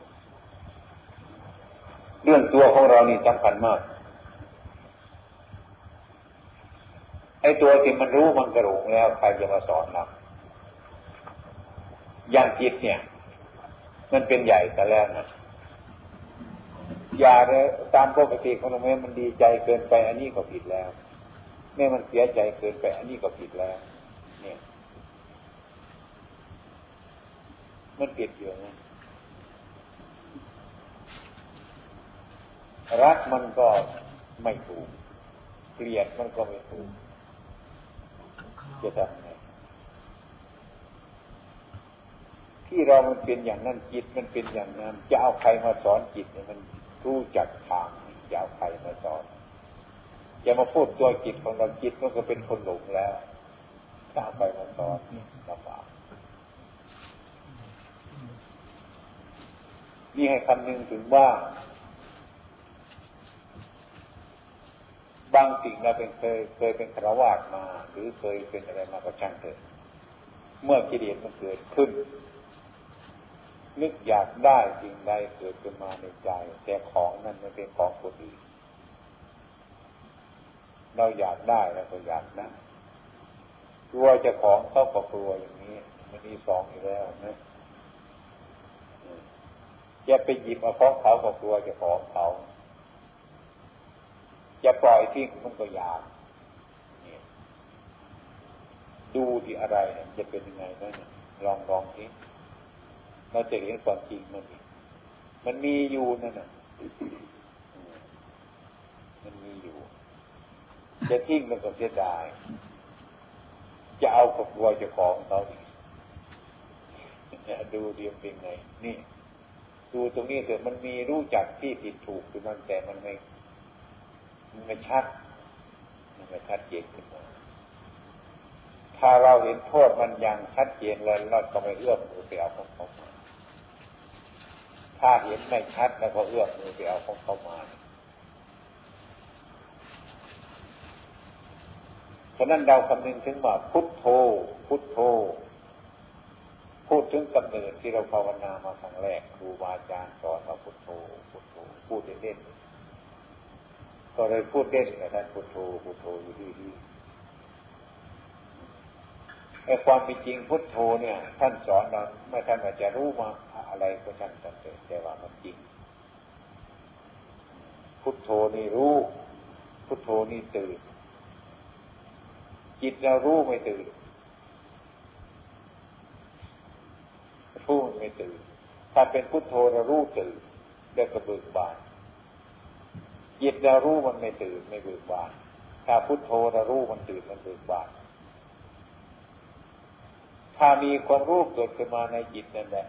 เรื่องตัวของเรานี่สำคัญมากไอ้ตัวที่มันรู้มันกระหลงแล้วใครจะมาสอนเราอย่างจิตเนี่ย มันเป็นใหญ่แต่แล้วนะ อย่าเลยตามปกติของเราแม่มันดีใจเกินไป อันนี้ก็ผิดแล้วแม่มันเสียใจเกินไป อันนี้ก็ผิดแล้ว เนี่ย มันผิดอยู่นะรักมันก็ไม่ถูก เกลียดมันก็ไม่ถูกจะทำไงที่เรามันเป็นอย่างนั้นจิตมันเป็นอย่างนั้นจะเอาใครมาสอนจิตเนี่ยมัน รู้จักทางจะเอาใครมาสอนอย่ามาพูดตัวจิตของเราจิตมันก็เป็นคนหลงแล้วจะเอาไปมาสอนลำบากนี่ให้คำนึงถึงว่า บางสิ่งเราเป็นเคยเคยเป็นครวาสมา หรือเคยเป็นอะไรมาก็ช่างเถอะเมื่อกิเลสมันเกิดขึ้น นึกอยากได้สิ่งใดเกิดขึ้นมาในใจ แต่ของนั้นมันเป็นของคนอื่นเราอยากได้แล้วก็อยากได้กลัวจะของเข้ากับกลัวอย่างนี้ มันมีสองอยู่แล้วนะจะไปหยิบเอาของเขาก็กลัวจะของเขา จะปล่อยทิ้งมันก็อยากดูที่อะไรจะเป็นยังไงนั่นลองลองที เราจะเห็นความจริงมันมันมีอยู่นั่นน่ะมันมีอยู่ จะทิ้งมันก็เสียดาย จะเอากับวัวจะของเขาอีกดูเรียมเป็นไง นี่ ดูตรงนี้เถอะมันมีรู้จักที่ผิดถูกคือมันแต่มันไม่ มันไม่ชัด มันไม่ชัดเจนขึ้นมาถ้าเราเห็นโทษมันยังชัดเจนเลยเราก็ไม่เอื้อมมือไปเอาของเขา ถ้าเห็นไม่ชัดแล้วก็เอื้อมมือไปเอาของเขามาฉะนั้นเราคำนึงถึงว่าพุทโธ พุทโธ พูดถึงกำเนิดที่เราภาวนามาครั้งแรกครูบาอาจารย์สอนว่าพุทโธ พุทโธ พูดเล่นๆก็เลยพูดเล่นกับท่านพุทโธ พุทโธอยู่ดีๆ ไอ้ความเป็นจริงพุทโธเนี่ย ท่านสอนเราไม่ท่านอาจจะรู้มาอะไรก็ช่างแต่แต่ว่ามันจริง พุทโธนี่รู้ พุทโธนี่ตื่น จิตเรารู้ไม่ตื่นรู้ไม่ตื่น ถ้าเป็นพุทโธเรารู้ตื่นได้กระเบิกบานจิตเรารู้มันไม่ตื่นไม่เบิกบานถ้าพุทโธเรารู้มันตื่นมันเบิกบาน ถ้ามีความรู้เกิดขึ้นมาในจิตนั่นแหละ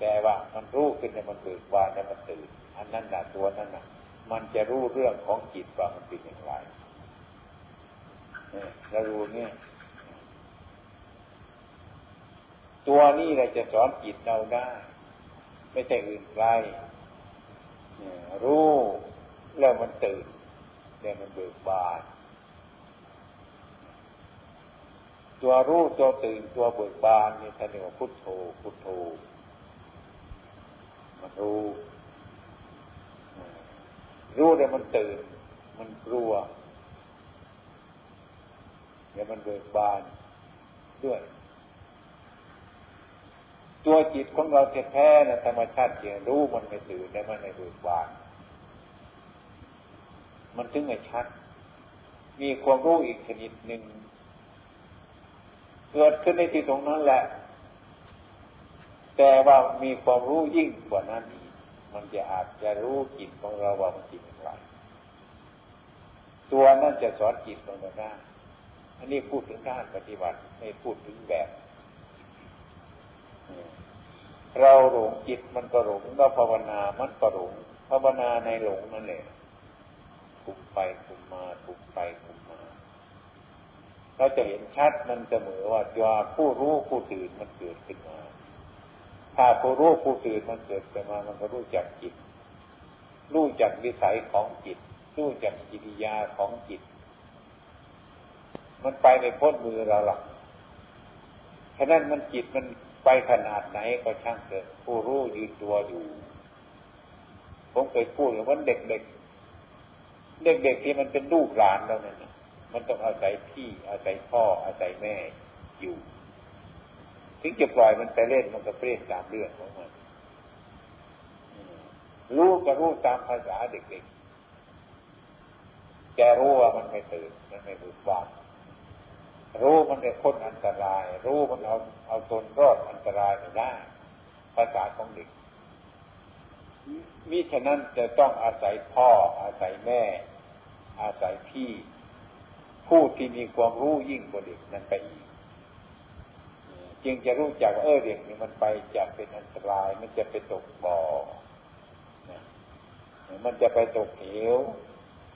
แต่ว่ามันรู้ขึ้นในมันเบิกบานแล้วมันตื่นอันนั้นน่ะตัวนั้นน่ะ มันจะรู้เรื่องของจิตว่ามันเป็นอย่างไรเรารู้เนี่ย ตัวนี้เราจะสอนจิตเราได้ ไม่ใช่อื่นไกลรู้แล้วมันตื่นแล้วมันเบิกบาน ตัวรู้ตัวตื่นตัวเบิกบานนี่ท่านเรียกว่าพุทโธพุทโธมันรู้รู้แต่มันตื่น มันกลัว เดี๋ยวมันเบิกบานด้วย ตัวจิตของเราแท้ๆนะธรรมชาติเพียงรู้มันไม่ตื่นและมันไม่เบิกบาน มันถึงไม่ชัด มีความรู้อีกชนิดหนึ่ง เกิดขึ้นในที่ตรงนั้นแหละ แต่ว่ามีความรู้ยิ่งกว่านั้นอีกมันจะอาจจะรู้จิตของเราว่ามันจิตอะไรตัวนั้นจะสอนจิตของเราได้อันนี้พูดถึงด้านปฏิบัติไม่พูดถึงแบบเราหลงจิตมันก็หลงเราภาวนามันก็หลงภาวนาในหลงนั่นแหละคุมไปคุมมาคุมไปคุม เราจะเห็นชัดมันเสมอว่าตัวผู้รู้ผู้ตื่นมันเกิดขึ้นมา ถ้าผู้รู้ผู้ตื่นมันเกิดขึ้นมา มันก็รู้จักจิต รู้จักวิสัยของจิต รู้จักกิริยาของจิต มันไปในพ้นมือเราหลักฉะนั้นมันจิตมันไปขนาดไหนก็ช่างเถิดผู้รู้ยืนตัวอยู่ ผมเคยพูดว่าเด็กๆเด็กๆที่มันเป็นลูกหลานเราเนี่ย มันต้องอาศัยพี่อาศัยพ่ออาศัยแม่อยู่ ถึงจะปล่อยมันไปเล่นมันก็เปรี้ยนตามเรื่องของมันรู้ก็รู้ตามภาษาเด็กๆแกรู้ว่ามันไม่ตื่นมันไม่บุกบารู้มันจะพ้นอันตราย รู้มันเอาเอาตนรอดอันตรายไม่ได้ภาษาของเด็กมิฉะนั้นจะต้องอาศัยพ่ออาศัยแม่ อาศัยพี่ ผู้ที่มีความรู้ยิ่งกว่าเด็กนั้นไปอีกจึงจะรู้จักเออเด็กนี่มันไปจะเป็นอันตราย มันจะไปตกบ่อมันจะไปตกเหว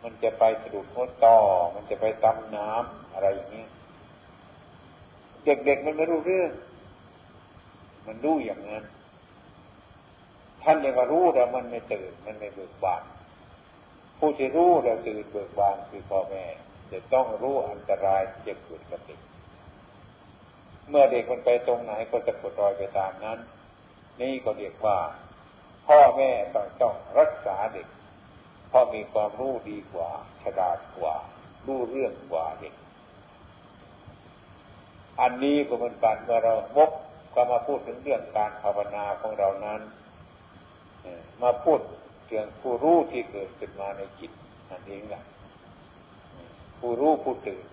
มันจะไปสะดุดมดต่อ มันจะไปตำน้ำอะไรอย่างนี้ เด็กๆมันไม่รู้เรื่อง มันรู้อย่างนั้น ท่านยังรู้แต่มันไม่ตื่น มันไม่เบิกบาน ผู้ที่รู้แล้วตื่นเบิกบานคือพ่อแม่ จะต้องรู้อันตรายจะเกิดกับเด็ก เมื่อเด็กมันไปตรงไหนก็จะกดรอยไปตามนั้น นี่ก็เรียกว่า พ่อแม่ต้องต้องรักษาเด็กเพราะมีความรู้ดีกว่าฉลาดกว่า รู้เรื่องกว่าเด็ก อันนี้ก็เหมือนกันเมื่อเรามกก็มาพูดถึงเรื่องการภาวนาของเรานั้นมาพูดเรื่องผู้รู้ที่เกิดขึ้นมาในจิตนั่นเองแหละ ผู้รู้ผู้ตื่น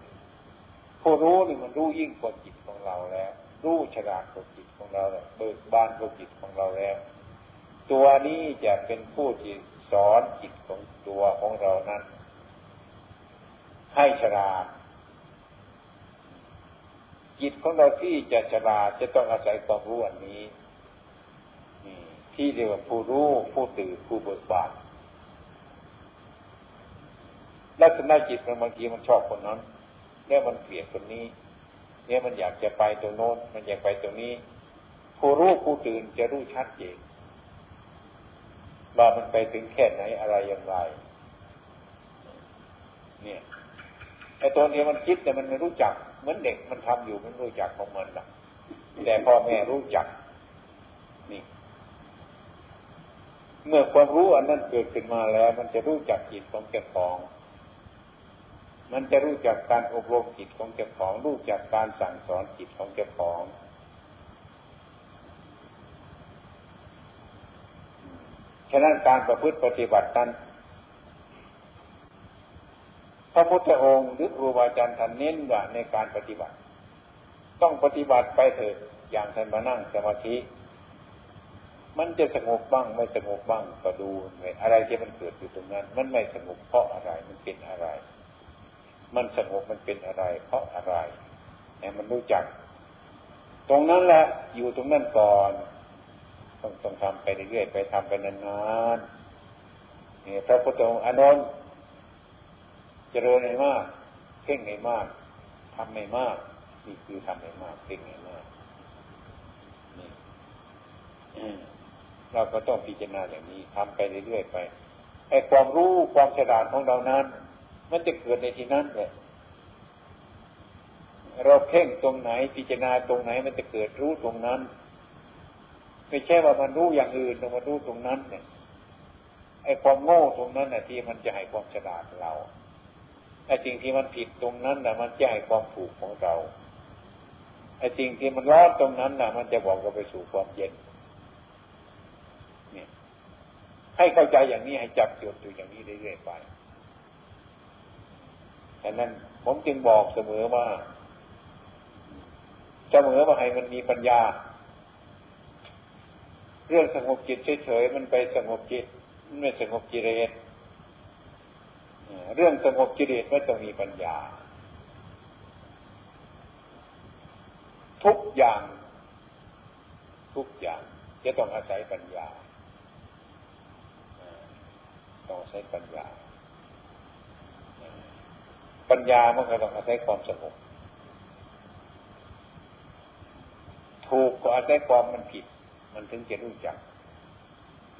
ผู้รู้นี่มันรู้ยิ่งกว่าจิตของเราแล้ว รู้ฉลาดกว่าจิตของเราแล้วเบิกบานกว่าจิตของเราแล้ว ตัวนี้จะเป็นผู้ที่สอนจิตของตัวของเรานั้น ให้ฉลาดจิตของเราที่จะฉลาดจะต้องอาศัยความรู้อันนี้ที่เรียกว่าผู้รู้ผู้ตื่นผู้เบิกบาน ลักษณะจิตมันบางทีมันชอบคนนั้นเนี่ยมันเกลียดคนนี้ เนี่ยมันอยากจะไปตรงโน้น มันอยากไปตรงนี้ ผู้รู้ผู้ตื่นจะรู้ชัดเจนว่ามันไปถึงแค่ไหนอะไรอย่างไร เนี่ยไอ้ตัวนี้มันคิดแต่มันไม่รู้จัก เหมือนเด็กมันทำอยู่มันรู้จักของมันนะแต่พ่อแม่รู้จัก นี่ เมื่อความรู้อันนั้นเกิดขึ้นมาแล้ว มันจะรู้จักจิตของเจ้าของ มันจะรู้จักการอบรมจิตของเจ้าของ รู้จักการสั่งสอนจิตของเจ้าของ ฉะนั้นการประพฤติปฏิบัตินั้นพระพุทธองค์หรือครูบาอาจารย์ท่านเน้นว่าในการปฏิบัติ ต้องปฏิบัติไปเถิดอย่างท่านมานั่งสมาธิมันจะสงบบ้างไม่สงบบ้างก็ดูอะไรที่มันเกิดอยู่ตรงนั้น มันไม่สงบเพราะอะไรมันเป็นอะไร มันสงบมันเป็นอะไร เพราะอะไรเนี่ยมันรู้จัก ตรงนั้นแหละอยู่ตรงนั้นก่อน ต้องต้องทำไปเรื่อยๆไปทำไปนานๆนี่พระพุทธองค์อนนท์เจริญในมากเพ่งในมากทำในมากนี่คือทำในมากเพ่งในมากนี่เราก็ต้องพิจารณาอย่างนี้ทำไปเรื่อยๆไปไอ้ความรู้ความฉลาดของเรานั้น มันจะเกิดในที่นั้นเลยเราเพ่งตรงไหนพิจารณาตรงไหน มันจะเกิดรู้ตรงนั้น ไม่ใช่ว่ามันรู้อย่างอื่นแต่มันรู้ตรงนั้นเนี่ยไอ้ความโง่ตรงนั้นน่ะที่มันจะให้ความฉลาดเราไอ้สิ่งที่มันผิดตรงนั้นน่ะ มันจะให้ความถูกของเราไอ้สิ่งที่มันร้อนตรงนั้นน่ะ มันจะบอกเราไปสู่ความเย็นเนี่ยให้เข้าใจอย่างนี้ให้จับจุดอยู่อย่างนี้เรื่อยๆไป ดังนั้นผมจึงบอกเสมอว่าเสมอว่าให้มันมีปัญญา เรื่องสงบจิตเฉยๆมันไปสงบจิตมันไม่สงบกิเลสเรื่องสงบกิเลสไม่ต้องมีปัญญา ทุกอย่าง ทุกอย่างจะต้องอาศัยปัญญาต้องใช้ปัญญา ปัญญามันก็ต้องอาศัยความสงบถูกก็อาศัยความมันผิด มันถึงจะรู้จัก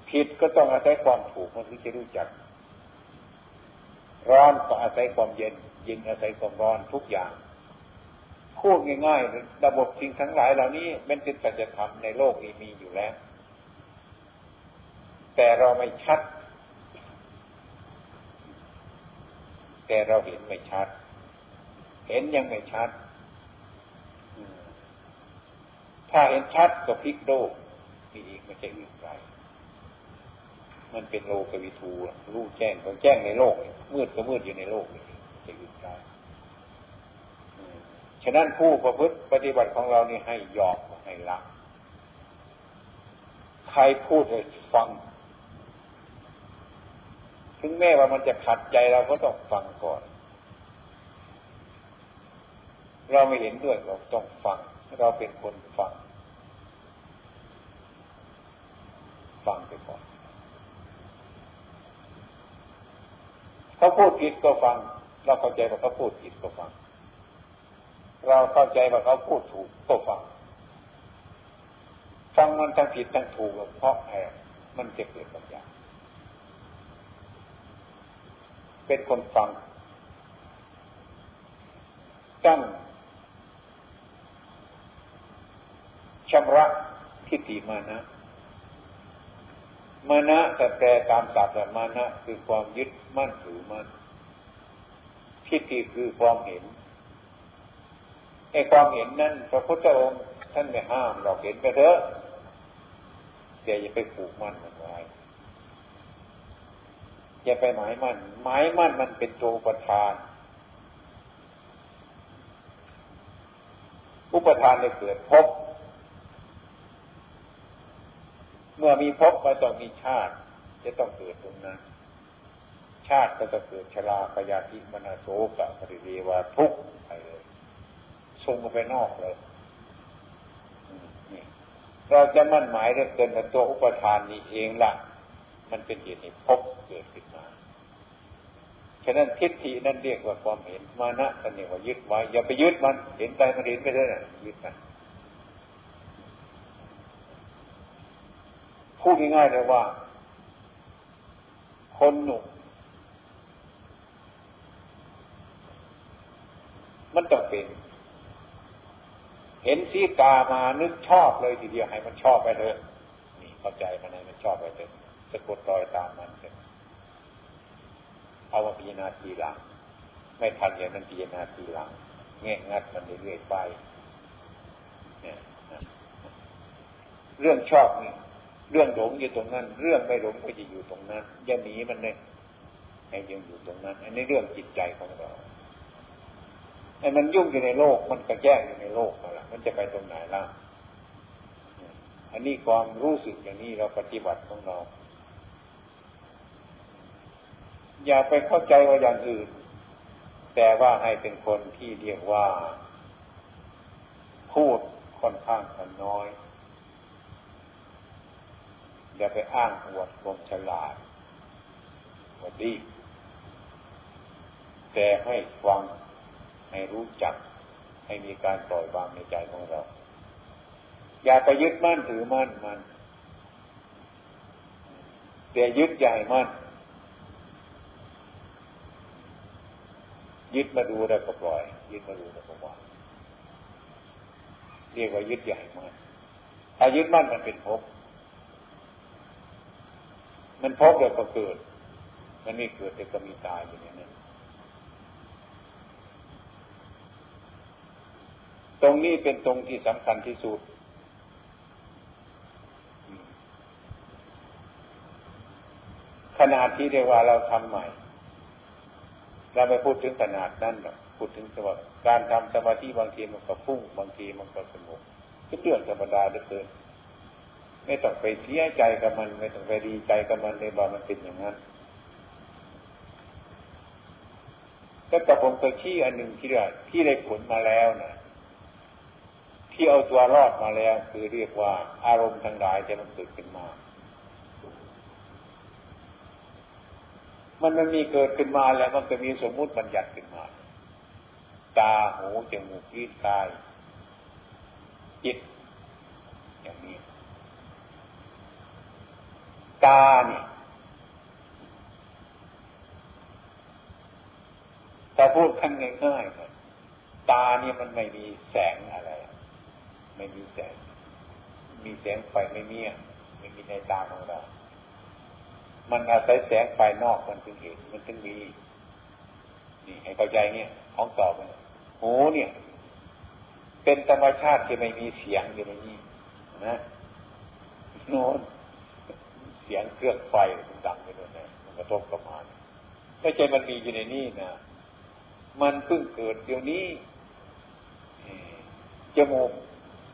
ผิดก็ต้องอาศัยความถูกมันถึงจะรู้จัก ร้อนก็อาศัยความเย็น เย็นอาศัยความร้อนทุกอย่างพูดง่ายๆระบบสิ่งทั้งหลายเหล่านี้เป็นสิ่งสัจธรรมในโลกนี้มีอยู่แล้ว แต่เราไม่ชัด แต่เราเห็นไม่ชัด เห็นยังไม่ชัด ถ้าเห็นชัดก็พลิกโลกมีอีกไม่ใช่อื่นไกลมันเป็นโลกวิทูรู้แจ้งก็แจ้งในโลก มืดก็มืดอยู่ในโลกนี่จะอื่นไกลฉะนั้นผู้ประพฤติปฏิบัติของเรานี่ให้ยอมให้ละใครพูดให้ฟัง ถึงแม้ว่ามันจะขัดใจเราก็ต้องฟังก่อน เราไม่เห็นด้วยเราต้องฟัง เราเป็นคนฟัง ฟังไปก่อนเขาพูดผิดก็ฟัง เราเข้าใจว่าเขาพูดผิดก็ฟัง เราเข้าใจว่าเขาพูดถูกก็ฟัง ฟังมันทั้งผิดทั้งถูกเพราะอะไรมันจะเกิดปัญญา เป็นคนฟังตั้งชำระทิฏฐิมานะมานะแต่แปลตามศัพท์แต่มานะคือความยึดมั่นถือมั่นทิฏฐิคือความเห็นไอ้ความเห็นนั้นพระพุทธองค์ท่านไม่ห้ามเราเห็นไปเถอะแต่อย่าไปผูกมั่นมันไว้ อย่าไปหมายมั่น หมายมั่นมันเป็นตัวประธาน อุปทานได้เกิดพบ เมื่อมีพบก็ต้องมีชาติ จะต้องเกิดตรงนั้น ชาติก็จะเกิดชราปยาธิมนาโสกะปริเววาทุกไปเลยส่งไปนอกเลยเราจะมั่นหมายเรื่องเกินกับตัวอุปทานนี้เองล่ะ มันเป็นเหตุให้พบเกิดขึ้นมาฉะนั้นทิฏฐินั่นเรียกว่าความเห็นมานะกันเรียกว่ายึดไว้อย่าไปยึดมัน เห็นไปมันเห็นไปเลยนะยึดมันพูดง่ายๆเลยว่า คนหนุ่มมันต้องเป็น เห็นสีกามานึกชอบเลยทีเดียวให้มันชอบไปเถอะนี่เข้าใจมันให้มันชอบไปเถอะ สะกดรอยตามมันเถอะเอามาพิจารณาทีหลัง ไม่ทันอย่างนั้นพิจารณาทีหลังแง่งัดมันเรื่อยๆไปเรื่องชอบนี่เรื่องหลงอยู่ตรงนั้น เรื่องไม่หลงก็จะอยู่ตรงนั้นอย่าหนีมันเลยให้ยังอยู่ตรงนั้น อันนี้เรื่องจิตใจของเราไอ้มันยุ่งอยู่ในโลก มันกระแย้งอยู่ในโลกนั่นแหละมันจะไปตรงไหนล่ะ อันนี้ความรู้สึกอย่างนี้เราปฏิบัติของเรา อย่าไปเข้าใจว่าอย่างอื่น แต่ว่าให้เป็นคนที่เรียกว่า พูดค่อนข้างคนน้อย อย่าไปอ้างอวดความฉลาดว่าดี แต่ให้ฟังให้รู้จัก ให้มีการปล่อยวางในใจของเรา อย่าไปยึดมั่นถือมั่นมันแต่ยึดใหญ่มั่น ยึดมาดูได้ก็ปล่อย ยึดมาดูได้ก็วางเรียกว่ายึดใหญ่มั่นถ้ายึดมั่นมันเป็นภพมันภพเดี๋ยวก็เกิด มันไม่เกิดเดียวก็มีตายอย่างนี้ตรงนี้เป็นตรงที่สำคัญที่สุด ขนาดที่เรียกว่าเราทำใหม่ เราไม่พูดถึงขนาดนั้นหรอกพูดถึงสมาการทำสมาธิบางทีมันก็ฟุ้งบางทีมันก็สงบก็เรื่องธรรมดาเหลือเกินไม่ต้องไปเสียใจกับมัน ไม่ต้องไปดีใจกับมันในว่ามันเป็นอย่างนั้นแต่ผมเคยชี้อันหนึ่งที่ว่าที่ได้ผลมาแล้วนะที่เอาตัวรอดมาแล้ว คือเรียกว่าอารมณ์ทั้งหลายจะมันเกิดขึ้นมา มันมันมีเกิดขึ้นมาแล้วมันจะมีสมมุติบัญญัติขึ้นมา ตาหูจมูกลิ้นกาย จิต อย่างนี้ ตาเนี่ยแต่พูดขั้นง่ายๆตาเนี่ยมันไม่มีแสงอะไร ไม่มีแสง มีแสงไฟไม่มีไม่มีในตาของเรา มันอาศัยแสงไฟนอกมันถึงเห็นมันถึงมีนี่ให้เข้าใจเนี่ยของตอบเลยหูเนี่ย เป็นธรรมชาติที่ไม่มีเสียงอยู่ในนี้นะโน้นเสียงเครื่องไฟมันดังไปด้วยนะมันกระทบกับมันไม่ใช่มันมีอยู่ในนี้นะมันเพิ่งเกิดเดี๋ยวนี้จมูก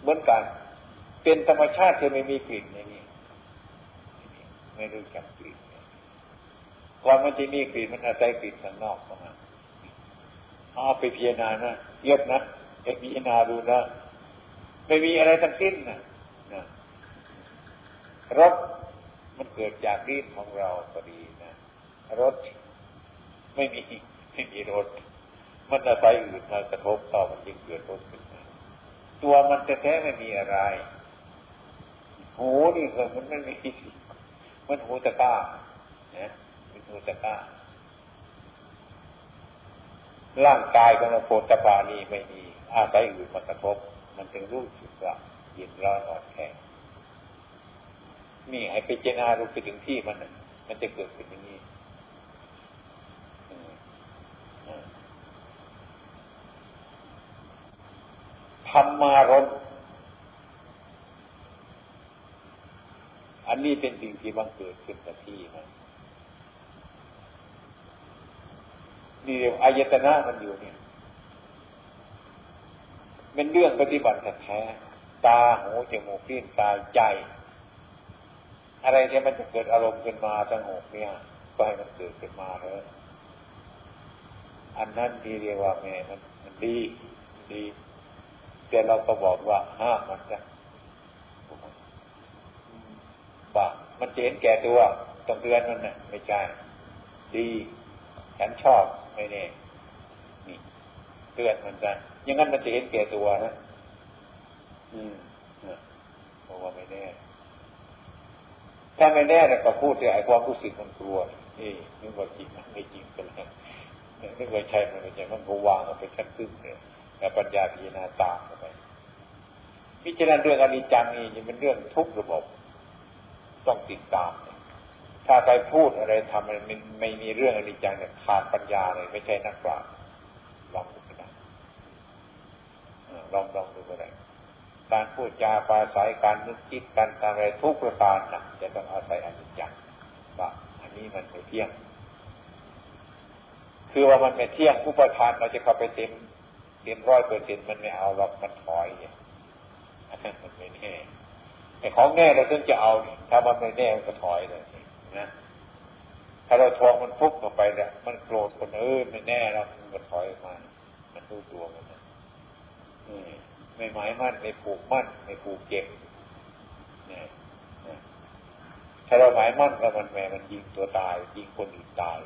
เหมือนกัน เป็นธรรมชาติที่ไม่มีกลิ่นอย่างนี้ไม่รู้จักกลิ่น ก่อนมันจะมีกลิ่นมันอาศัยกลิ่นข้างนอกเข้ามาเอาไปพิจารณานะเยอะนะไปพิจารณาดูนะไม่มีอะไรทั้งสิ้นนะนะรสมันเกิดจากลิ้นของเราพอดีนะรสไม่มีไม่มีรสมันอาศัยอื่นมากระทบต่อมันยิ่งเกิดรสขึ้นมาตัวมันจะแท้ไม่มีอะไร หูนี่ก็มันไม่มีมันหูตะก้าเนี่ย มันหูตะก้าร่างกายของเราโพธปานีไม่มีอาศัยอื่นมากระทบ มันจึงรู้สึกว่าเย็นร้อนอ่อนแข็งนี่ให้ไปเจนารู้ไปถึงที่มันมันจะเกิดขึ้นอย่างนี้ธรรมารมอันนี้เป็นสิ่งที่บังเกิดขึ้นกับที่มัน นี่เรียกอายตนะมันอยู่เนี่ยเป็นเรื่องปฏิบัติแท้ตาหูจมูกลิ้นกายใจ อะไรที่มันจะเกิดอารมณ์ขึ้นมาสงบเนี่ยก็ให้มันเกิดขึ้นมาเลยอันนั้นที่เรียกว่าแม่มันมันดีดีแต่เราก็บอกว่าห้ามมันจะบ่ามันเห็นแก่ตัวต้องเตือนมันนะไม่ใช่ดี ฉันชอบ ไม่แน่นี่เตือนมันจะยังงั้นมันจะเห็นแก่ตัวนะอืมบอกว่าไม่แน่ถ้าไม่แน่เนี่ยก็พูดแต่ไอ้ความรู้สึกมันกลัวนี่นึกว่าจริงไม่จริงกันแล้วนึกว่าใช่มันไม่ใช่มันก็วางเอาไปชั้นครึ่งเลยแต่ปัญญาพิจารณาตามเข้าไปพิจารณาเรื่องอนิจจังนี่มันเป็นเรื่องทุกระบบ ต้องติดตาม ถ้าใครพูดอะไรทำมันไม่มีเรื่องอนิจจังเนี่ยขาดปัญญาเลยไม่ใช่นักปราชญ์ลองดูก็ได้ลองลองดูก็ได้การพูดจาปราศัยการนึกคิดการทำอะไรทุกประการนะจะต้องอาศัยอนิจจังว่าอันนี้มันไม่เที่ยง คือว่ามันไม่เที่ยงผู้ประทานเราจะเข้าไปเต็มเต็มร้อยเปอร์เซ็นต์มันไม่เอาหรอกมันถอยเนี่ยมันไม่แน่แต่ของแน่เราต้องจะเอา ถ้ามันไม่แน่มันก็ถอยเลย นะถ้าเราทองมันฟุกลงไปเนี่ยมันโกรธคนอื่นไม่แน่แล้วมันก็ถอยมา มันรู้ตัวมันนะไม่หมายมั่นไม่ผูกมั่นไม่ผูกเก็บนี่ถ้าเราหมายมั่นก็มันแม่มันยิงตัวตาย ยิงคนอื่นตาย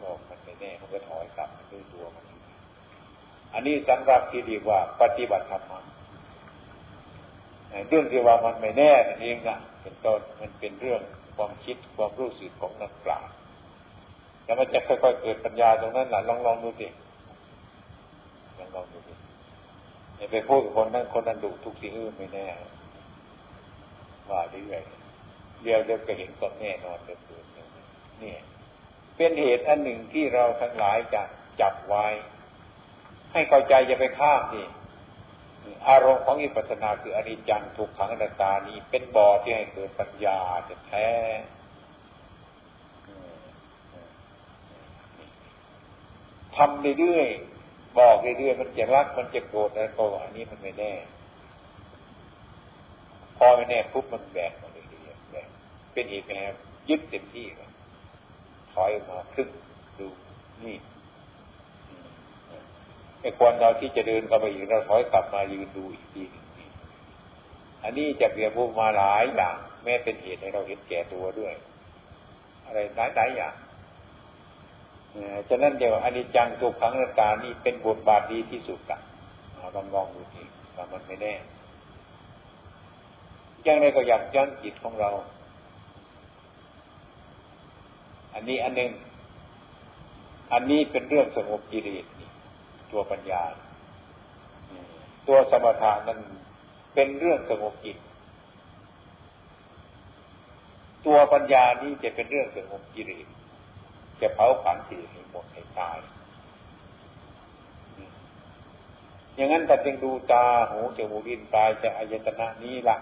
บอกมันไม่แน่มันก็ถอยกลับมันรู้ตัวมันอันนี้สำหรับที่เรียกว่า ปฏิบัติธรรมเรื่องที่ว่ามันไม่แน่นั่นเองอะเป็นต้นมันเป็นเรื่อง ความคิดความรู้สึกของนักปราชญ์แล้วมันจะค่อยๆเกิดปัญญาตรงนั้นแหละลองลองดูสิลองลองดูสิอย่าไปพูดกับคนนั้นคนนั้นดุทุกสิ่งอื่นไม่แน่ว่าเรื่อยเดียวเดียวก็เห็นก็แน่นอนเกิดนี่เป็นเหตุอันหนึ่งที่เราทั้งหลายจะจับไว้ ให้เข้าใจอย่าไปข้ามนี่ อารมณ์ของอิปัสนาคืออนิจจังทุกขังอนัตตานี้เป็นบ่อที่ให้เกิดปัญญาจะแท้ทำเรื่อยๆบอกเรื่อยๆมันจะรักมันจะโกรธแล้วก็อันนี้มันไม่แน่ พอไม่แน่ปุ๊บมันแบกมาเรื่อยๆแบกเป็นเหตุแม่ยึดเต็มที่ถอยมาครึ่งดูนี่ ไอ้ควรเราที่จะเดินเข้าไปอีกเราถอยกลับมายืนดูอีกทีหนึ่งอันนี้จะเปรียบบุมาหลายอย่าง แม้เป็นเหตุให้เราเห็นแก่ตัวด้วย อะไรหลายหลายอย่างฉะนั้นเดี๋ยวอันิจจังทุกขังนาตานี่เป็นบทบาทดีที่สุดกันลองลองดูทีว่ามันไม่แน่ยังไงก็อยากยั้งจิตของเรา อันนี้อันหนึ่งอันนี้เป็นเรื่องสงบกิเลส ตัวปัญญา ตัวสมถะนั้นเป็นเรื่องสงบจิต ตัวปัญญานี้จะเป็นเรื่องสงบกิเลสจะเผาผลาญสีให้หมดให้ตาย อย่างนั้นแต่จึงดูตาหูจมูกลิ้นกายจะอายตนะนี้ละ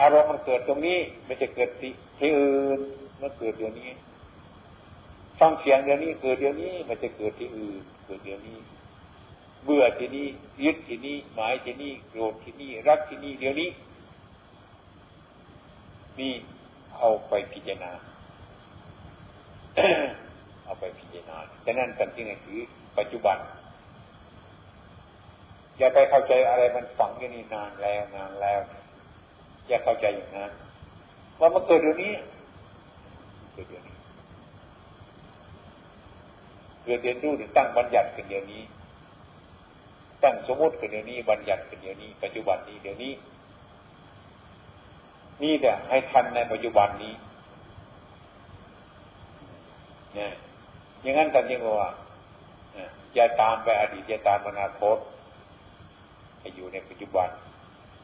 อารมณ์มันเกิดตรงนี้ไม่จะเกิดที่ที่อื่นมันเกิดเดี๋ยวนี้ฟังเสียงเดี๋ยวนี้เกิดเดี๋ยวนี้มันจะเกิดที่อื่น เกิดเดี๋ยวนี้ เบื่อที่นี่ยึดที่นี่หมายที่นี่โกรธที่นี่รักที่นี่เดี๋ยวนี้ นี่เอาไปพิจารณาเอาไปพิจารณาฉะนั้นกันที่ไหนคือปัจจุบัน อย่าไปเข้าใจอะไรมันฝังอย่นี้นานแล้วนานแล้ว อย่าเข้าใจอย่างนั้นว่ามันเกิดเดี๋ยวนี้เกิดเดี๋ยวนี้ เกิดเรียนรู้ถึงตั้งบัญญัติกันเดี๋ยวนี้ ตั้งสมมติกันเดี๋ยวนี้บัญญัติกันเดี๋ยวนี้ ปัจจุบันนี้เดี๋ยวนี้ นี่แหละให้ทันในปัจจุบันนี้เนี่ยอย่างนั้นกันยังว่าอย่าตามไปอดีตอย่าตามอนาคตให้อยู่ในปัจจุบัน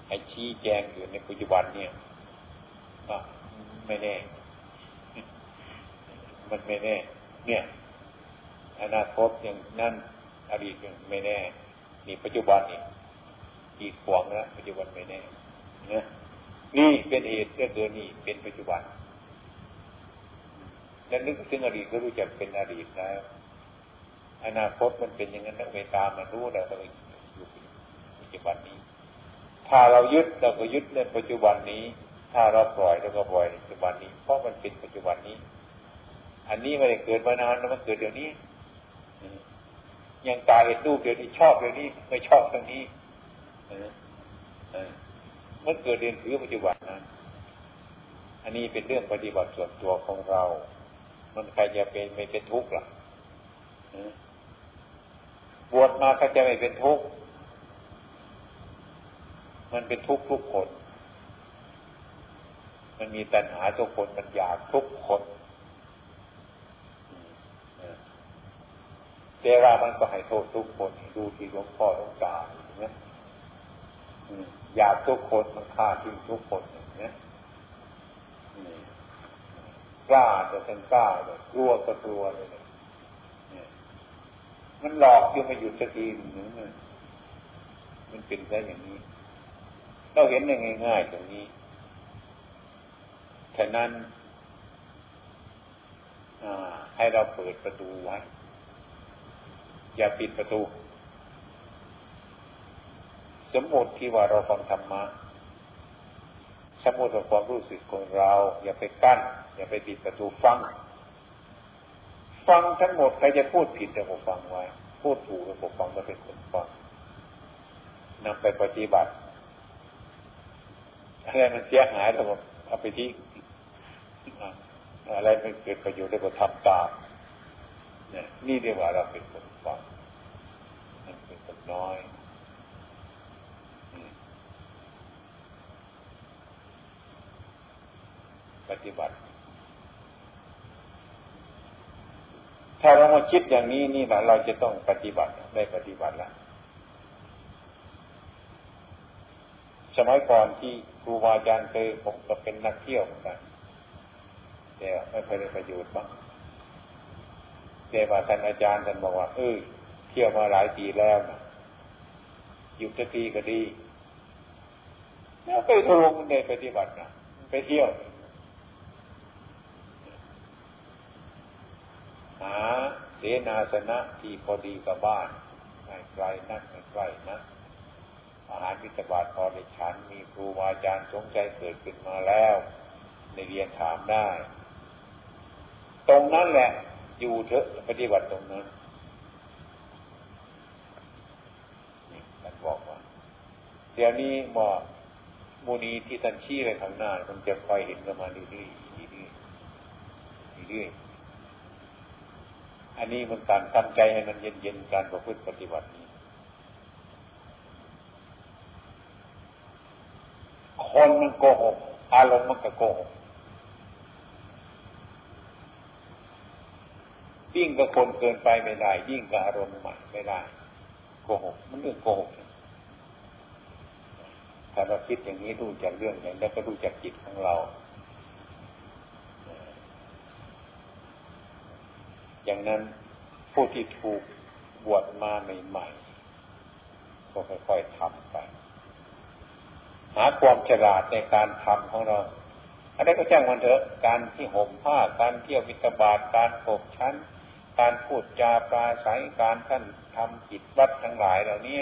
ให้ชี้แจงอยู่ในปัจจุบันเนี่ยไม่แน่ มันไม่แน่ เนี่ย อนาคตอย่างนั่นอดีตยังไม่แน่ นี่ปัจจุบันนี่อีกขวงแล้วปัจจุบันไม่แน่นะนี่เป็นเหตุก็เกิดนี่เป็นปัจจุบันแล้วนึกถึงอดีตก็รู้จักเป็นอดีตแล้ว อนาคตมันเป็นอย่างนั้นต้องไปตามมารู้เราต้องอยู่ปัจจุบันนี้ ถ้าเรายึดเราก็ยึดในปัจจุบันนี้ ถ้าเราปล่อยเราก็ปล่อยในปัจจุบันนี้ เพราะมันเป็นปัจจุบันนี้ อันนี้ไม่ได้เกิดมานานแล้วมันเกิดเดี๋ยวนี้ ยังตาเห็นรูปเดี๋ยวนี้ชอบเดี๋ยวนี้ไม่ชอบตรงนี้มันเกิดเรียนถือปัจจุบันนะอันนี้เป็นเรื่องปฏิบัติส่วนตัวของเรา มันใครจะเป็นไม่เป็นทุกข์ล่ะบวชมาก็จะไม่เป็นทุกข์ มันเป็นทุกข์ทุกคน มันมีตัณหาทุกคน มันอยากทุกคน แต่ว่ามันก็ให้โทษทุกคนดูที่หลวงพ่อหลวงตาเนี่ยอยากทุกคนมันฆ่าทิ้งทุกคนเนี่ยกล้าจะเป็นกล้าเลยกลัวก็กลัวเลยมันหลอกยังไม่หยุดสักทีหนึ่งมันเป็นได้อย่างนี้ เราเห็นได้ง่ายๆตรงนี้ฉะนั้นให้เราเปิดประตูไว้ อย่าปิดประตู สมมติที่ว่าเราฟังธรรมะสมมติว่าความรู้สึกของเรา อย่าไปกั้น อย่าไปปิดประตูฟัง ฟังทั้งหมดใครจะพูดผิดแต่ผมฟังไว้ พูดถูกแต่ผมฟังก็เป็นคนฟังนำไปปฏิบัติอะไรมันเสียหายแล้วผมเอาไปที่อะไรมันเกิดประโยชน์ได้ก็ทำตามนี่ยนี่เรียกว่าเราเป็นคนฟัง เป็นคนน้อยปฏิบัติ ถ้าเรามาคิดอย่างนี้นี่แหละเราจะต้องปฏิบัติได้ปฏิบัติล้วสมัยก่อนที่ครูบาอาจารย์เคยผมก็เป็นนักเที่ยวเหมือนกันแต่ไม่เคยได้ประโยชน์บ้างแต่ว่าท่านอาจารย์ท่านบอกว่าเออเที่ยวมาหลายปีแล้วนะ หยุดสักทีก็ดีแล้วไปทุรงในปฏิบัตินะไปเที่ยวหาเสนาสนะที่พอดีกับบ้านไม่ไกลนักไม่ใกล้นะอาหารมิตบาทพอในฉันมีครูอาจารย์สงใจเกิดขึ้นมาแล้ว ในเรียนถามได้ ตรงนั้นแหละ อยู่เถอะปฏิบัติตรงนั้นท่านบอกว่า เดี๋ยวนี้หมอมูนีที่ท่านชี้ไปข้างหน้า มันจะคอยเห็นกันมาเรื่อยๆเรื่อยๆเรื่อยๆอันนี้มันการทำใจให้มันเย็นๆการประพฤติปฏิบัตินี้ คนมันโกหกอารมณ์มันก็โกหกยิ่งกับคนเกินไปไม่ได้ ยิ่งกับอารมณ์ใหม่ไม่ได้ โกหก มันเรื่องโกหก ถ้าเราคิดอย่างนี้รู้จักเรื่องอย่างนี้ก็รู้จักจิตของเรา อย่างนั้นผู้ที่ถูกบวชมาใหม่ๆก็ค่อยๆทำไป หาความฉลาดในการทำของเราอะไรก็แจ้งมันเถอะ การที่ห่มผ้า การเที่ยววิตบาทการปกชั้น การพูดจาปราศัย การท่านทำจิตวัดทั้งหลายเหล่านี้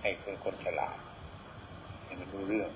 ให้เป็นคนฉลาด ให้มันรู้เรื่อง